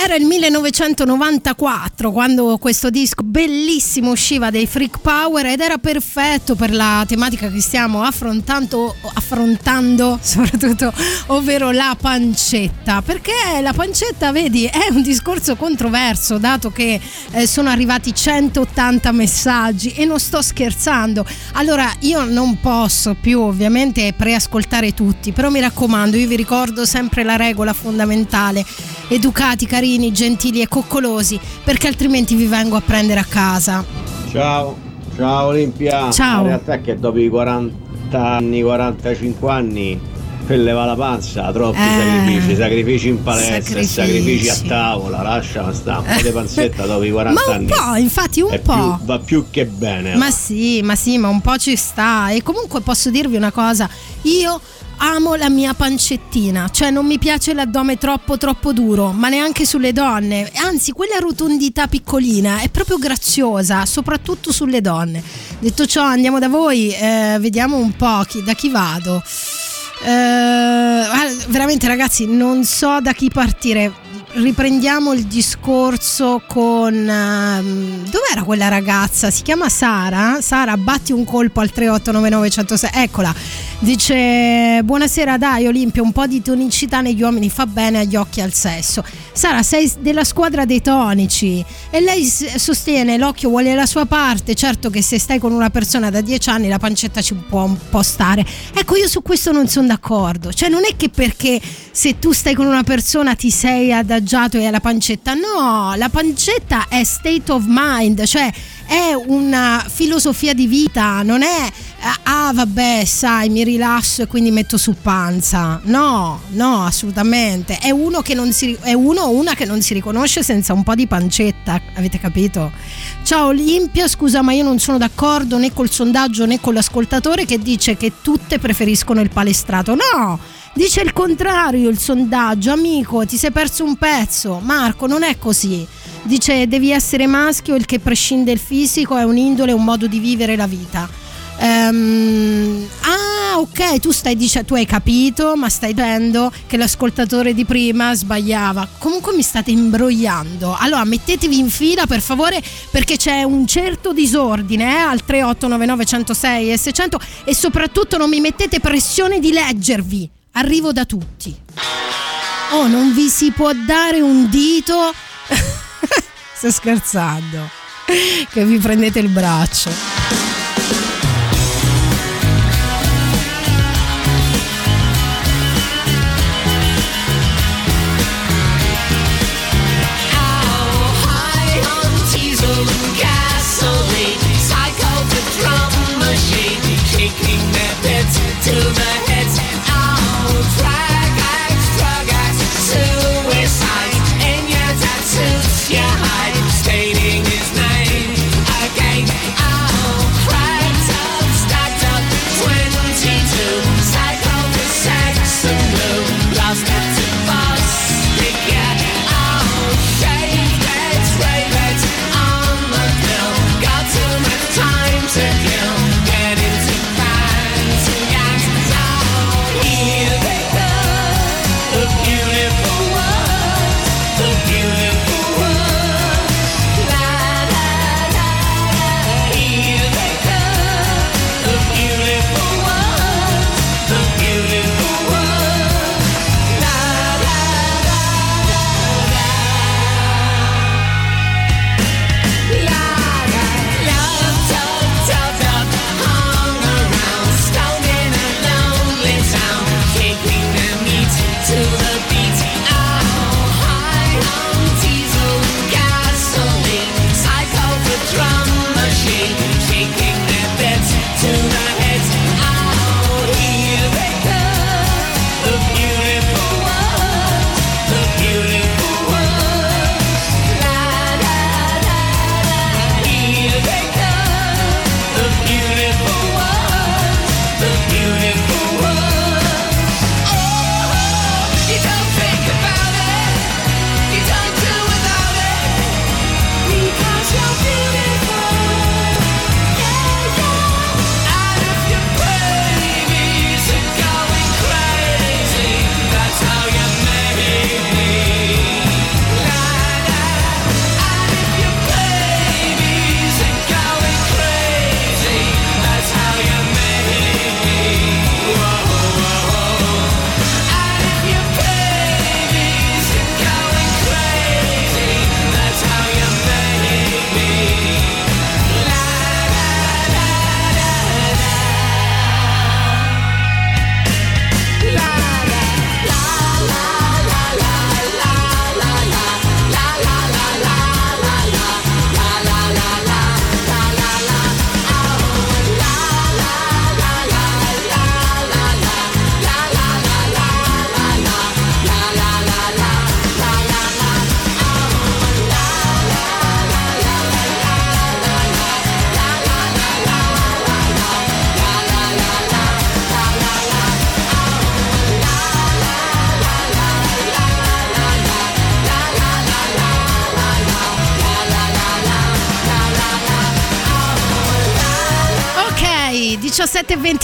Era il 1994 quando questo disco bellissimo usciva dei Freak Power ed era perfetto per la tematica che stiamo affrontando, affrontando soprattutto, ovvero la pancetta. Perché la pancetta, vedi, è un discorso controverso dato che eh, sono arrivati 180 messaggi e non sto scherzando. Allora io non posso più ovviamente preascoltare tutti, però mi raccomando, io vi ricordo sempre la regola fondamentale. Educati, carini, gentili e coccolosi, perché altrimenti vi vengo a prendere a casa. Ciao, ciao Olimpia. Ciao. La realtà è che dopo i 40 anni, 45 anni, per levare la panza, troppi Eh, sacrifici, sacrifici in palestra, sacrifici. sacrifici, a tavola, lascia stare, un po' di panzetta dopo i 40 Ma un anni. po', infatti un è po'. più- va più che bene. Ma va. sì, ma sì, ma un po' ci sta. E comunque posso dirvi una cosa, io amo la mia pancettina, cioè non mi piace l'addome troppo troppo duro, ma neanche sulle donne, anzi quella rotondità piccolina è proprio graziosa, soprattutto sulle donne. Detto ciò, andiamo da voi, eh, vediamo un po' chi- da chi vado. Eh, veramente ragazzi, non so da chi partire. Riprendiamo il discorso con ehm, dov'era quella ragazza? Si chiama Sara? Sara, batti un colpo al 3899 106. Eccola. Dice "Buonasera, dai Olimpia, un po' di tonicità negli uomini fa bene agli occhi e al sesso". Sara, sei della squadra dei tonici e lei sostiene l'occhio vuole la sua parte. Certo che se stai con una persona da 10 anni la pancetta ci può un po' stare. Ecco, io su questo non sono d'accordo. Cioè, non è che perché se tu stai con una persona ti sei adagiato e hai la pancetta. No, la pancetta è state of mind, cioè è una filosofia di vita, non è ah vabbè, sai, mi rilasso e quindi metto su panza. No, no, assolutamente. È uno che non si è uno o una che non si riconosce senza un po' di pancetta, avete capito? Ciao Olimpia, scusa, ma io non sono d'accordo né col sondaggio né con l'ascoltatore che dice che tutte preferiscono il palestrato. No! Dice il contrario il sondaggio, amico, ti sei perso un pezzo. Marco, non è così. Dice devi essere maschio, il che prescinde il fisico, è un'indole, un modo di vivere la vita. Ehm, ah, ok, tu stai dicendo, tu hai capito, ma stai dicendo che l'ascoltatore di prima sbagliava. Comunque mi state imbrogliando. Allora mettetevi in fila per favore, perché c'è un certo disordine eh, al 3899 106 e 600 e soprattutto non mi mettete pressione di leggervi. Arrivo da tutti. Oh, non vi si può dare un dito. Sto scherzando. Che vi prendete il braccio.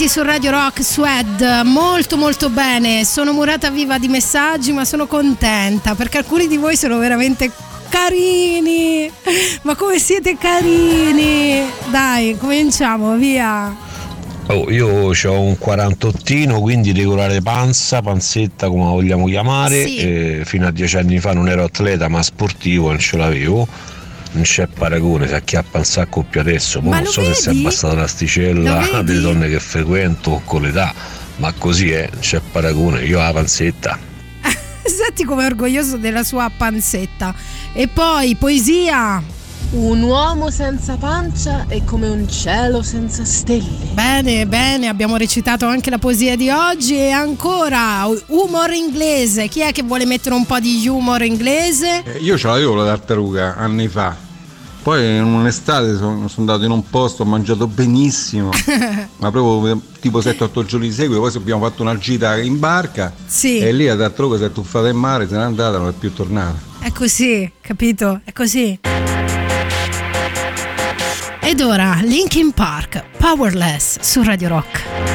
17.20 su Radio Rock Swed, molto molto bene, sono murata viva di messaggi ma sono contenta perché alcuni di voi sono veramente carini, ma come siete carini, dai cominciamo via. Oh, io ho un 48, quindi regolare panza, panzetta come la vogliamo chiamare. Sì. e fino a dieci anni fa non ero atleta ma sportivo, non ce l'avevo. Non c'è paragone, si acchiappa un sacco più adesso. Ma non so se si è vedi? abbassata l'asticella vedi? delle donne che frequento con l'età, ma così è, non c'è paragone. Io ho la panzetta. Senti come è orgoglioso della sua panzetta. E poi poesia. Un uomo senza pancia è come un cielo senza stelle. Bene, bene, abbiamo recitato anche la poesia di oggi e ancora humor inglese. Chi è che vuole mettere un po' di humor inglese? Eh, Io ce l'avevo la tartaruga anni fa. Poi in un'estate sono, sono andato in un posto, ho mangiato benissimo, ma proprio tipo 7-8 giorni di seguito, poi abbiamo fatto una gita in barca Sì. e lì la tartaruga si è tuffata in mare, se n'è andata, non è più tornata. È così, capito? È così. Ed ora Linkin Park, Powerless su Radio Rock.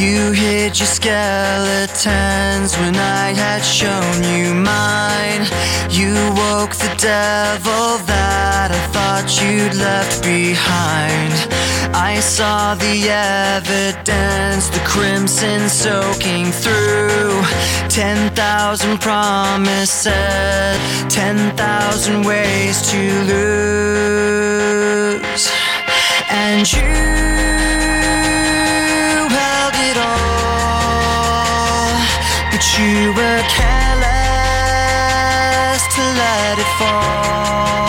You hid your skeletons when I had shown you mine. You woke the devil that I thought you'd left behind. I saw the evidence, the crimson soaking through. Ten thousand promises, ten thousand ways to lose. And you it all, but you were careless to let it fall.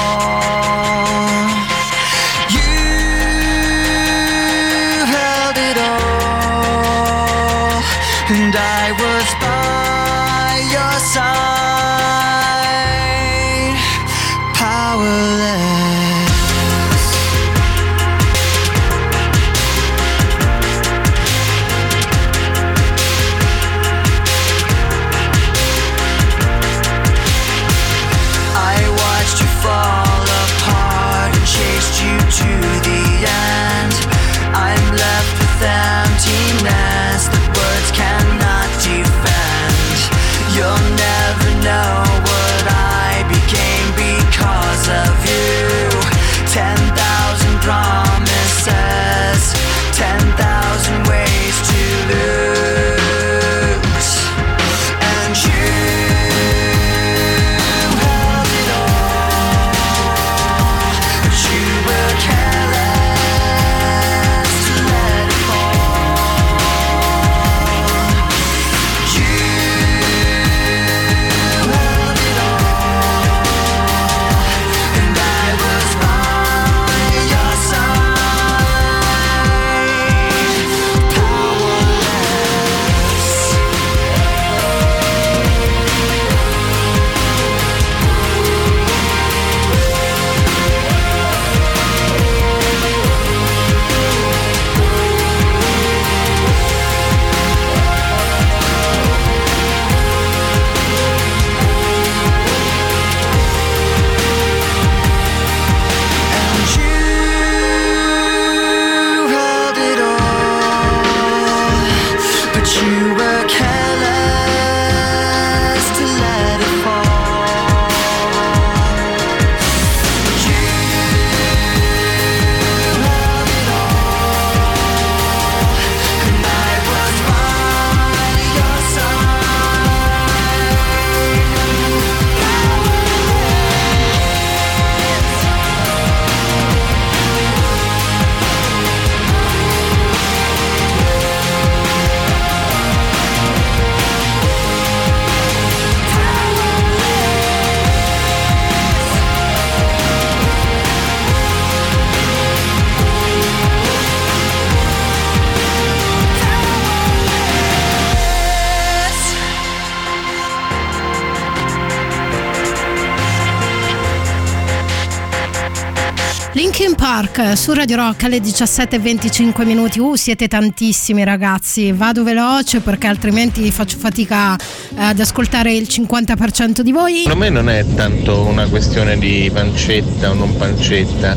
Park su Radio Rock alle 17.25 minuti. Uh, siete tantissimi ragazzi. Vado veloce perché altrimenti faccio fatica eh, ad ascoltare il 50% di voi. Secondo me non è tanto una questione di pancetta o non pancetta,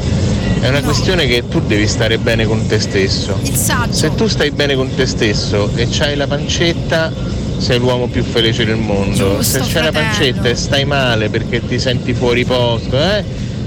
è una questione che tu devi stare bene con te stesso. Se tu stai bene con te stesso e c'hai la pancetta, sei l'uomo più felice del mondo. Se Giusto, c'hai la fratello. pancetta e stai male perché ti senti fuori posto, eh,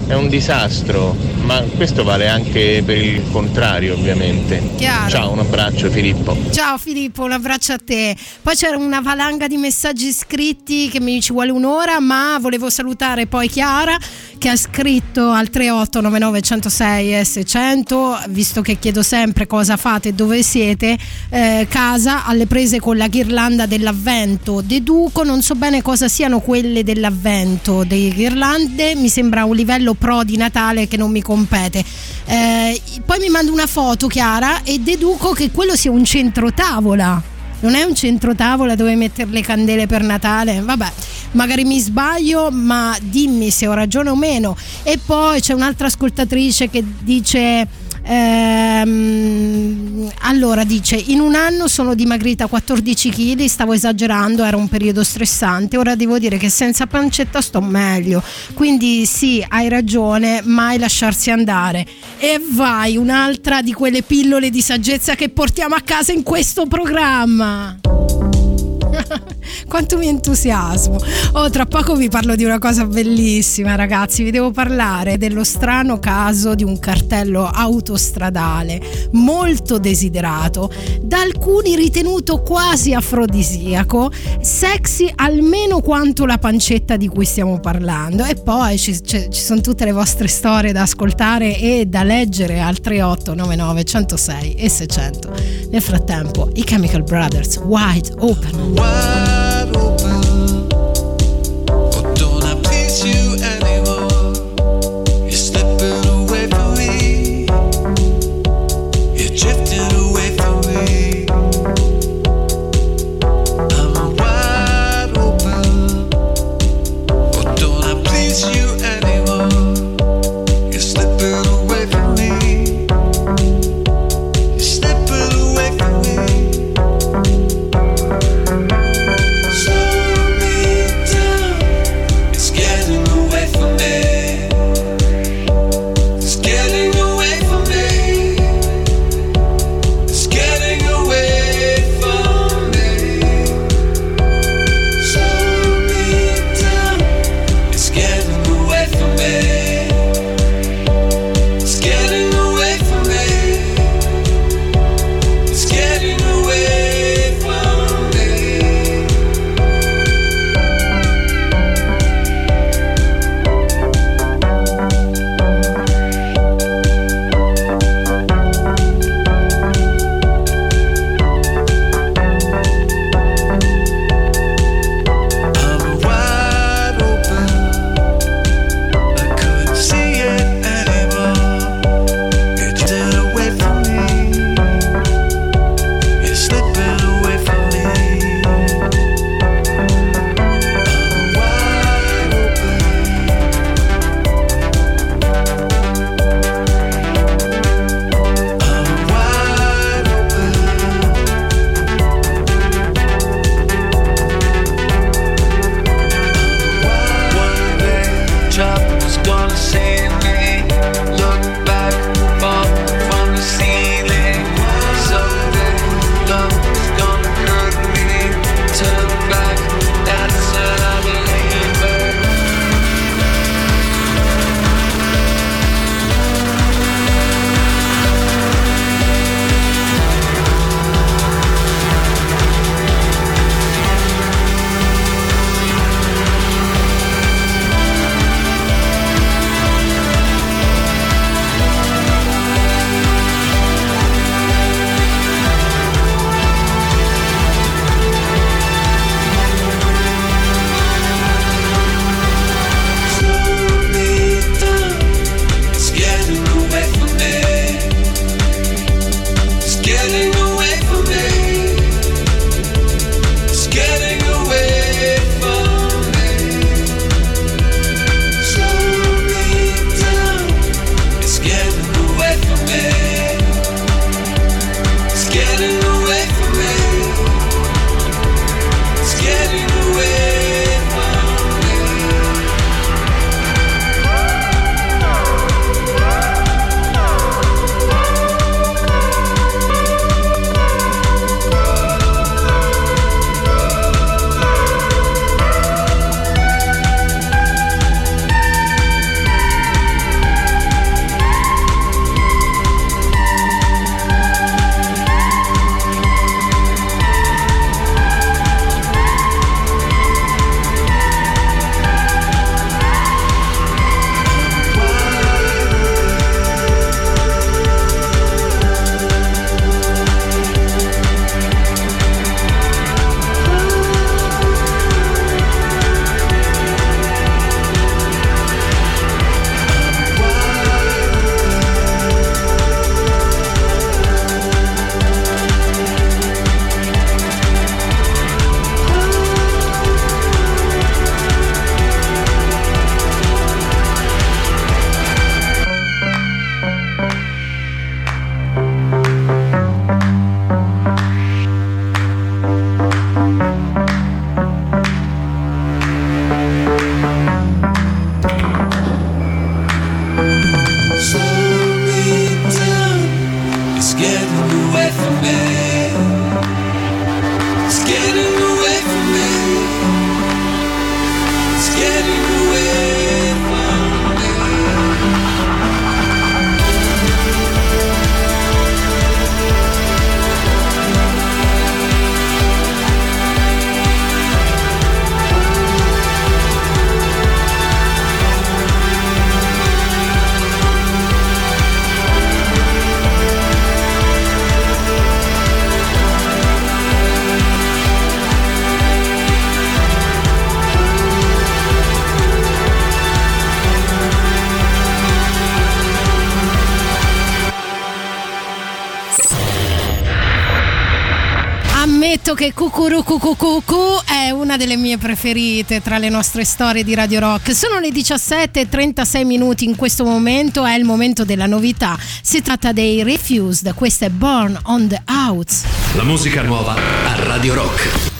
è un disastro. Ma questo vale anche per il contrario, ovviamente. Chiaro. Ciao, un abbraccio Filippo. Ciao Filippo, un abbraccio a te. Poi c'era una valanga di messaggi scritti che mi ci vuole un'ora, ma volevo salutare poi Chiara che ha scritto al 3899 106 S100, visto che chiedo sempre cosa fate e dove siete, eh, casa alle prese con la ghirlanda dell'avvento. Deduco, non so bene cosa siano quelle dell'avvento, delle ghirlande, mi sembra un livello pro di Natale che non mi compete. Eh, poi mi manda una foto Chiara e deduco che quello sia un centro tavola. Non è un centro tavola dove mettere le candele per Natale? Vabbè, magari mi sbaglio, ma dimmi se ho ragione o meno. E poi c'è un'altra ascoltatrice che dice. Ehm, allora dice in un anno sono dimagrita 14 kg stavo esagerando era un periodo stressante ora devo dire che senza pancetta sto meglio. Quindi sì hai ragione mai lasciarsi andare. E vai un'altra di quelle pillole di saggezza che portiamo a casa in questo programma quanto mi entusiasmo. Oh, tra poco vi parlo di una cosa bellissima, ragazzi. Vi devo parlare dello strano caso di un cartello autostradale molto desiderato, da alcuni ritenuto quasi afrodisiaco, sexy almeno quanto la pancetta di cui stiamo parlando. E poi ci, ci- ci sono tutte le vostre storie da ascoltare e da leggere al 3899 106 e 600. Nel frattempo, i Chemical Brothers, Wide Open. Oh, che Cucurucucucucu è una delle mie preferite tra le nostre storie di Radio Rock. Sono le 17.36 minuti in questo momento, è il momento della novità. Si tratta dei Refused, questa è Born on the Outs. La musica nuova a Radio Rock.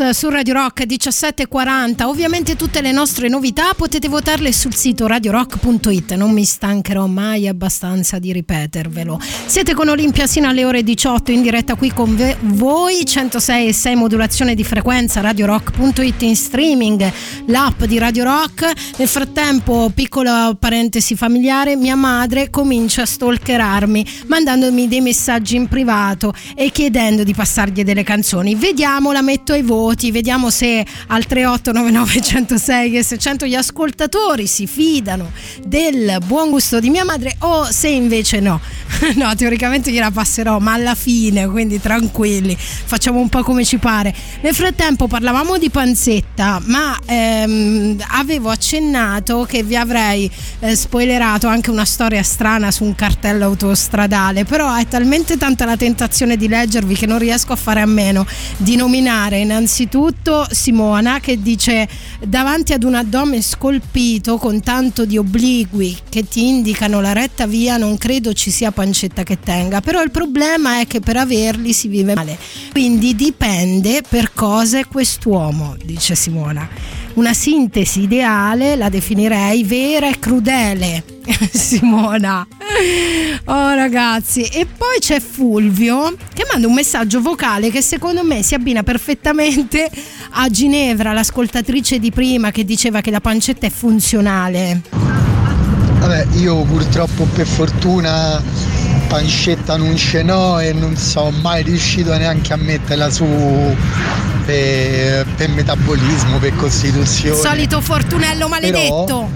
Su Radio Rock 1740. Ovviamente tutte le nostre novità potete votarle sul sito radiorock.it. Non mi stancherò mai abbastanza di ripetervelo. Siete con Olimpia sino alle ore 18 in diretta qui con voi. 106 e 6 modulazione di frequenza radiorock.it in streaming, l'app di Radio Rock. Nel frattempo, piccola parentesi familiare, mia madre comincia a stalkerarmi mandandomi dei messaggi in privato e chiedendo di passargli delle canzoni. Vediamo, la metto ai voti, vediamo se al 3899 106 e 600 gli ascoltatori si fidano del buon gusto di mia madre o se invece no. No, teoricamente gliela passerò, ma alla fine, quindi tranquilli, facciamo un po' come ci pare. Nel frattempo parlavamo di panzetta, ma ehm, avevo accennato che vi avrei eh, spoilerato anche una storia strana su un cartello autostradale, però è talmente tanta la tentazione di leggervi che non riesco a fare a meno. di nominare innanzitutto Simona che dice davanti ad un addome scolpito con tanto di obliqui che ti indicano la retta via non credo ci sia pancetta che tenga, però il problema è che per averli si vive male. Quindi dipende per cosa è quest'uomo, dice Simona. Una sintesi ideale la definirei vera e crudele. Simona. Oh ragazzi, e poi c'è Fulvio che manda un messaggio vocale che secondo me si abbina perfettamente a Ginevra, l'ascoltatrice di prima che diceva che la pancetta è funzionale. Vabbè, io purtroppo per fortuna pancetta non ce n'ho e non sono mai riuscito neanche a metterla su per, per metabolismo, per costituzione. Solito fortunello maledetto.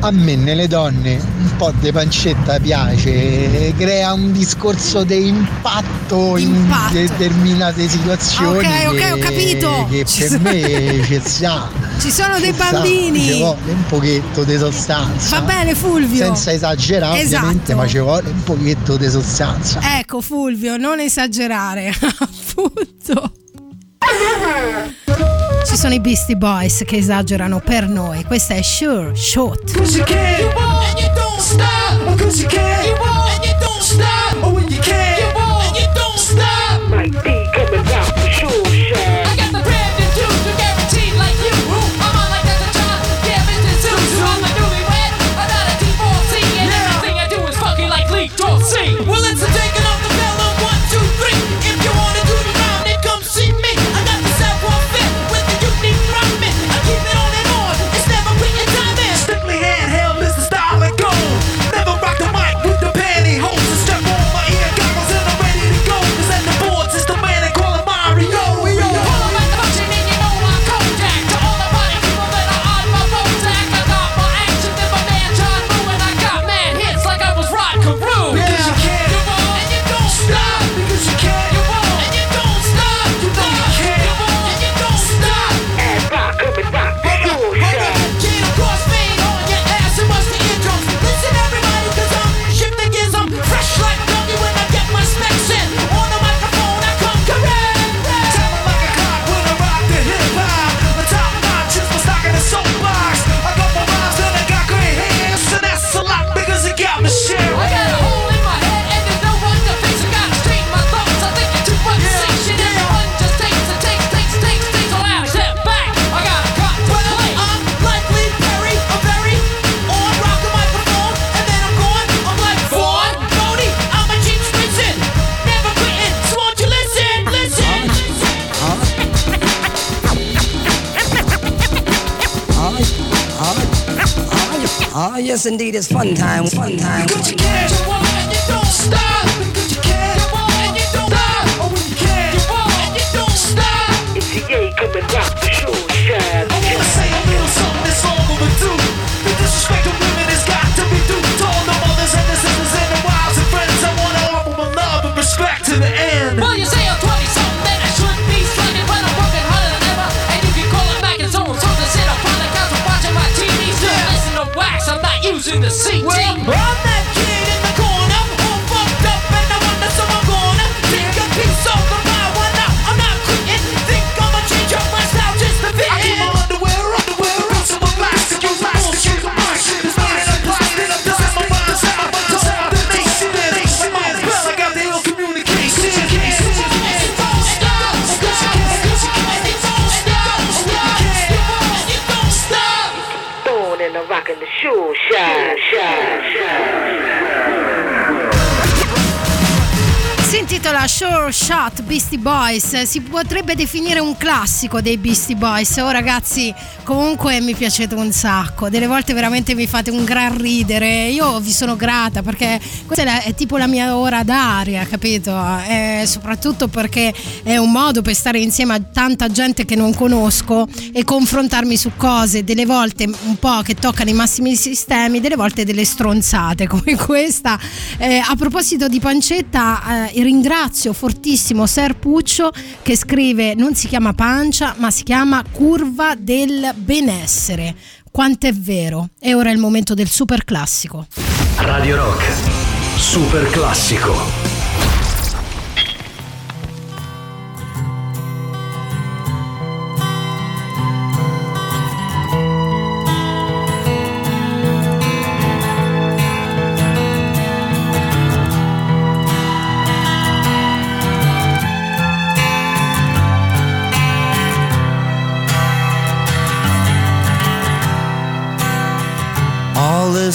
A me nelle donne un po' di pancetta piace, crea un discorso di impatto, in determinate situazioni. Ok, ok, ho che- capito. Che per me ci sta. Ci sono dei Ci sta, bambini. Ci vuole un pochetto di sostanza. Va bene, Fulvio. Senza esagerare ovviamente, Esatto. ma ci vuole un pochetto di sostanza. Ecco Fulvio, non esagerare. Appunto. Ci sono i Beastie Boys che esagerano per noi. Questa è Sure Shot. Cause you won't, and you don't stop. And you indeed, it's fun time, fun time. assim. Sure Shot Beastie Boys, si potrebbe definire un classico dei Beastie Boys. Oh ragazzi, comunque mi piacete un sacco, delle volte veramente mi fate un gran ridere. Io vi sono grata perché questa è, la- è tipo la mia ora d'aria, capito? E soprattutto perché è un modo per stare insieme a tanta gente che non conosco e confrontarmi su cose, delle volte un po' che toccano i massimi sistemi, delle volte delle stronzate come questa. Eh, a proposito di pancetta, eh, ringrazio fortissimo Ser Puccio che scrive non si chiama pancia ma si chiama curva del benessere. Quanto è vero. E ora è il momento del super classico. Radio Rock, super classico.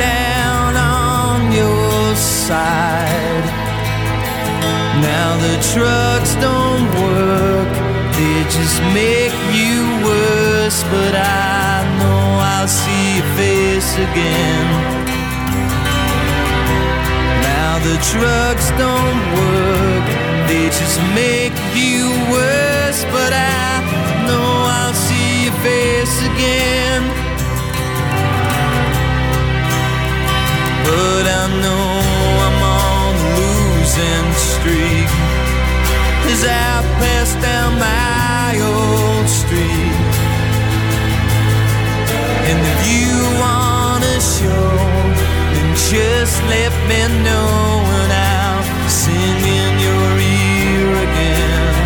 down on your side. Now the trucks don't work, they just make you worse. But I know I'll see your face again. Now the trucks don't work, they just make you worse. But I know I'll see your face again. But I know I'm on a losing streak as I pass down my old street. And if you wanna show, then just let me know and I'll sing in your ear again.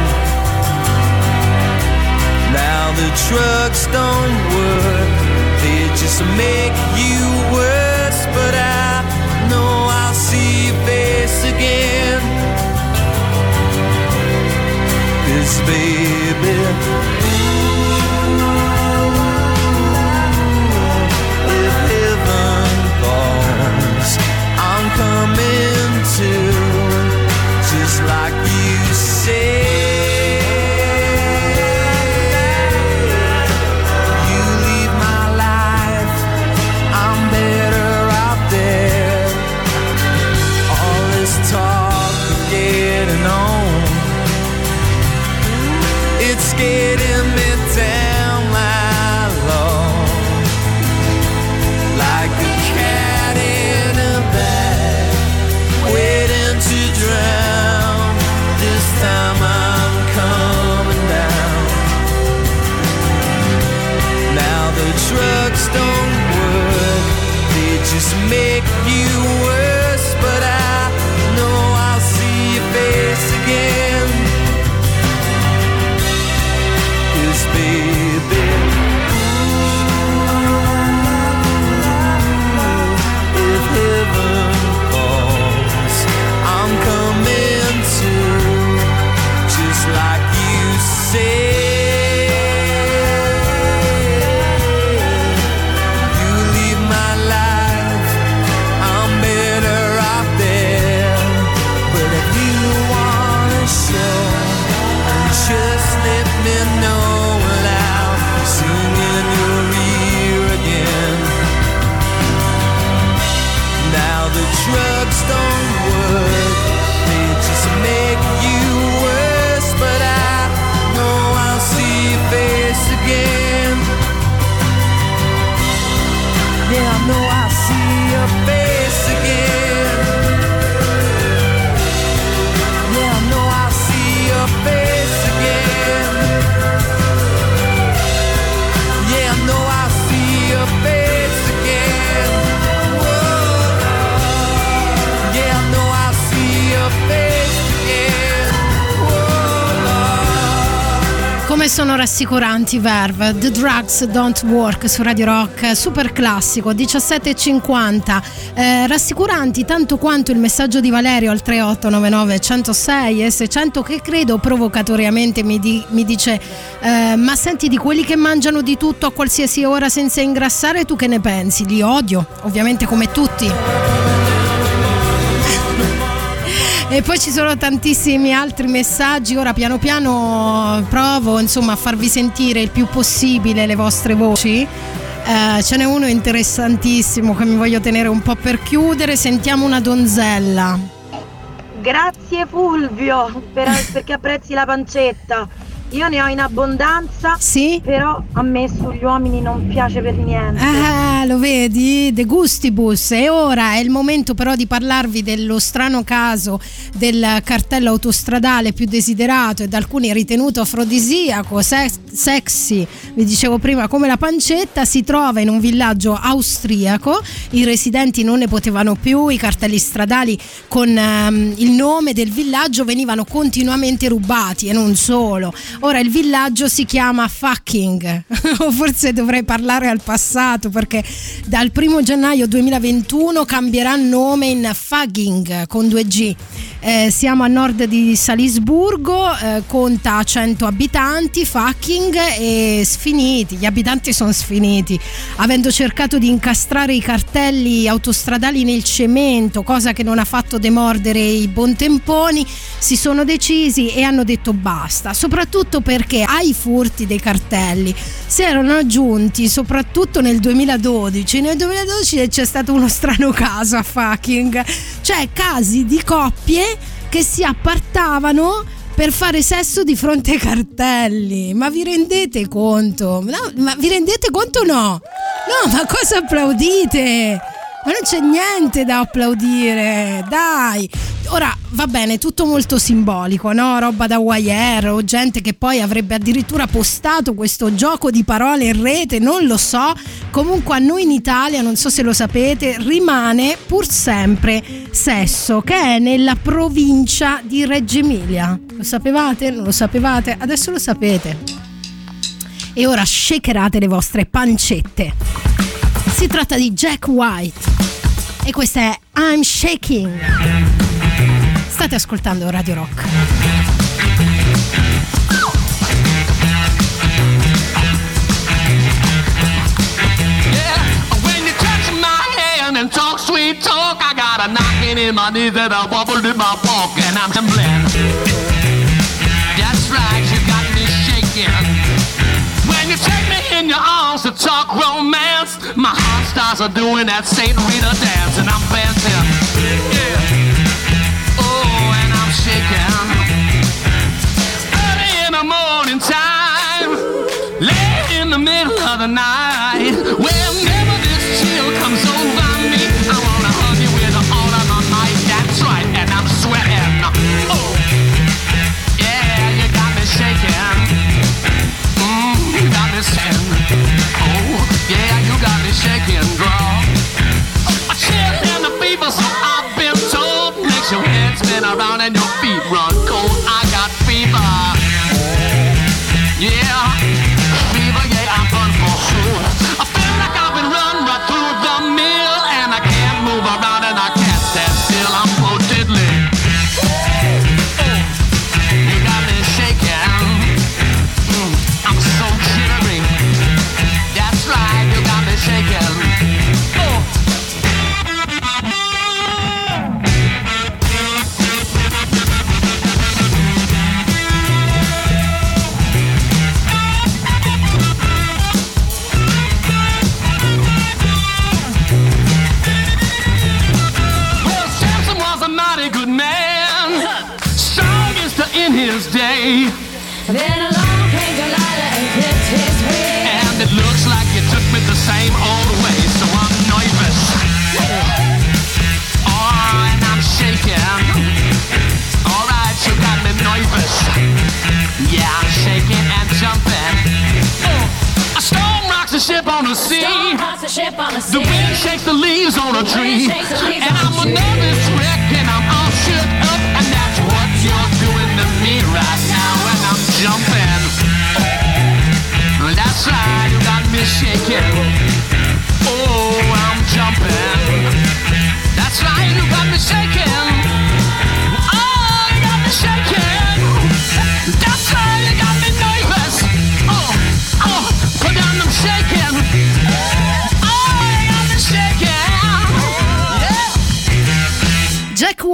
Now the trucks don't work, they just make you worse. But I again. Baby, know. Come sono rassicuranti Verve. The Drugs Don't Work su Radio Rock super classico 17.50 eh, rassicuranti tanto quanto il messaggio di Valerio al 3899 106 e 600 che credo provocatoriamente mi, di- mi dice eh, ma senti di quelli che mangiano di tutto a qualsiasi ora senza ingrassare tu che ne pensi? Li odio ovviamente come tutti E poi ci sono tantissimi altri messaggi. Ora piano piano provo insomma a farvi sentire il più possibile le vostre voci. Eh, ce n'è uno interessantissimo che mi voglio tenere un po' per chiudere. Sentiamo una donzella. Grazie Fulvio per- perché apprezzi la pancetta. Io ne ho in abbondanza, sì? però a me sugli uomini non piace per niente. Ah, lo vedi? De gustibus. E ora è il momento però di parlarvi dello strano caso del cartello autostradale più desiderato e da alcuni ritenuto afrodisiaco, sex- sexy, vi dicevo prima, come la pancetta, si trova in un villaggio austriaco, i residenti non ne potevano più, i cartelli stradali con ehm, il nome del villaggio venivano continuamente rubati e non solo. Ora il villaggio si chiama Fucking, o forse dovrei parlare al passato perché dal 1 gennaio 2021 cambierà nome in Fugging con 2G. Eh, siamo a nord di Salisburgo, eh, conta 100 abitanti, fucking e sfiniti, gli abitanti sono sfiniti, avendo cercato di incastrare i cartelli autostradali nel cemento, cosa che non ha fatto demordere i buontemponi, si sono decisi e hanno detto basta, soprattutto perché ai furti dei cartelli si erano aggiunti soprattutto nel 2012, nel 2012 c'è stato uno strano caso a fucking, cioè casi di coppie che si appartavano per fare sesso di fronte ai cartelli. Ma vi rendete conto? No, ma vi rendete conto o no? No, ma cosa applaudite? Ma non c'è niente da applaudire, dai. Ora va bene, tutto molto simbolico, no? Roba da wire o gente che poi avrebbe addirittura postato questo gioco di parole in rete, non lo so. Comunque a noi in Italia, non so se lo sapete, rimane pur sempre Sesso, che è nella provincia di Reggio Emilia. Lo sapevate? Non lo sapevate? Adesso lo sapete. E ora shakerate le vostre pancette. Si tratta di Jack White e questa è I'm Shaking. State ascoltando Radio Rock. And talk sweet talk, I got a knocking in my knees and a wobble in my walk, and I'm trembling. In your arms to talk romance, my heart starts a doing that Saint Rita dance, and I'm dancing. Yeah. Oh, and I'm shaking. Early in the morning time, late in the middle of the night, whenever this chill comes over shaking. A chill and a fever, so I've been told, makes your head spin around and your feet run cold. I got fever. Yeah, ship on the sea. The wind shakes the leaves on a tree. And I'm a nervous wreck and I'm all shook up. And that's what you're doing to me right now when I'm jumping. That's right, you got me shaking. Oh, I'm jumping. That's right, you got me shaking.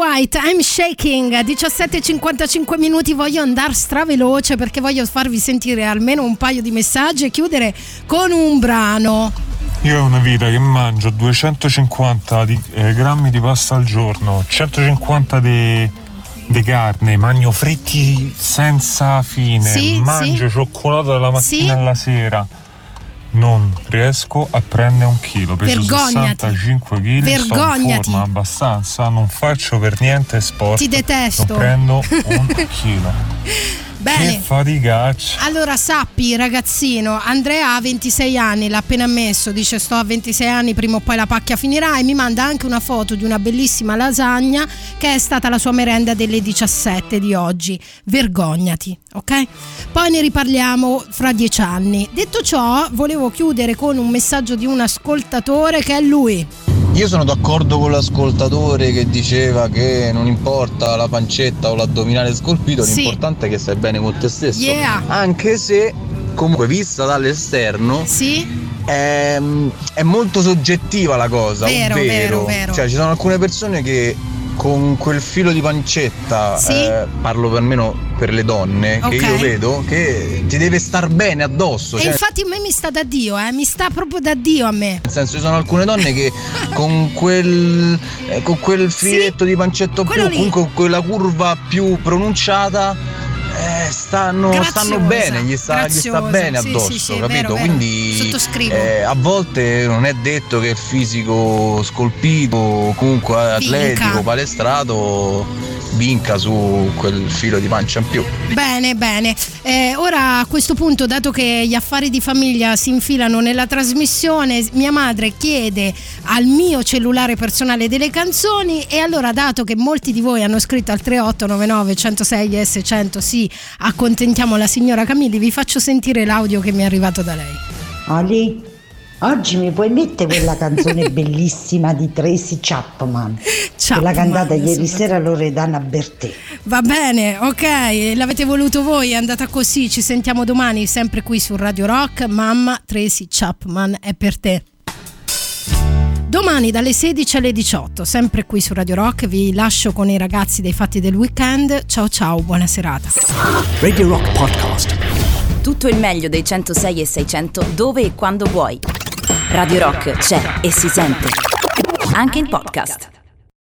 White, I'm shaking, 17.55 minuti, voglio andare straveloce perché voglio farvi sentire almeno un paio di messaggi e chiudere con un brano. Io ho una vita che mangio 250 di- eh, grammi di pasta al giorno, 150 di, di carne, mangio fritti senza fine, Sì, mangio sì. cioccolato dalla mattina Sì. alla sera. Non riesco a prendere un chilo, peso Vergognati. 65 kg, sto in Vergognati. forma abbastanza, non faccio per niente sport. Ti detesto. Non prendo un chilo. Bene. Che faticaccia. Allora sappi ragazzino, Andrea ha 26 anni, l'ha appena ammesso, dice sto a 26 anni, prima o poi la pacchia finirà e mi manda anche una foto di una bellissima lasagna che è stata la sua merenda delle 17 di oggi. Vergognati, ok? Poi ne riparliamo fra dieci anni. Detto ciò, volevo chiudere con un messaggio di un ascoltatore che è lui. Io sono d'accordo con l'ascoltatore che diceva che non importa la pancetta o l'addominale scolpito, Sì. l'importante è che stai bene con te stesso. Yeah. Anche se, comunque, vista dall'esterno, è, è molto soggettiva la cosa. Vero, ovvero, vero, vero. Cioè, ci sono alcune persone che con quel filo di pancetta, Sì. eh, parlo almeno per le donne, che Ok. io vedo, che ti deve star bene addosso. E cioè- infatti a me mi sta da Dio, eh, mi sta proprio da Dio a me. nel senso, ci sono alcune donne che con quel, eh, con quel filetto di pancetto più, quello lì. comunque con quella curva più pronunciata, eh, stanno, stanno bene, gli sta, gli sta bene addosso, sì, sì, capito? vero. Quindi eh, a volte non è detto che il fisico scolpito, comunque atletico, palestrato, vinca su quel filo di pancia in più. Bene, bene. Eh, ora a questo punto, dato che gli affari di famiglia si infilano nella trasmissione, mia madre chiede al mio cellulare personale delle canzoni e allora dato che molti di voi hanno scritto al 3899 106 S100 sì, accontentiamo la signora Camilli, vi faccio sentire l'audio che mi è arrivato da lei. Ali, oggi mi puoi mettere quella canzone bellissima di Tracy Chapman? che l'ha cantata ieri sera Loredana Bertè. Va bene, ok, l'avete voluto voi, è andata così, ci sentiamo domani sempre qui su Radio Rock, mamma Tracy Chapman è per te. Domani dalle 16 alle 18, sempre qui su Radio Rock, vi lascio con i ragazzi dei fatti del weekend. Ciao ciao, buona serata. Radio Rock Podcast. Tutto il meglio dei 106 e 600 dove e quando vuoi. Radio Rock c'è e si sente. Anche in podcast.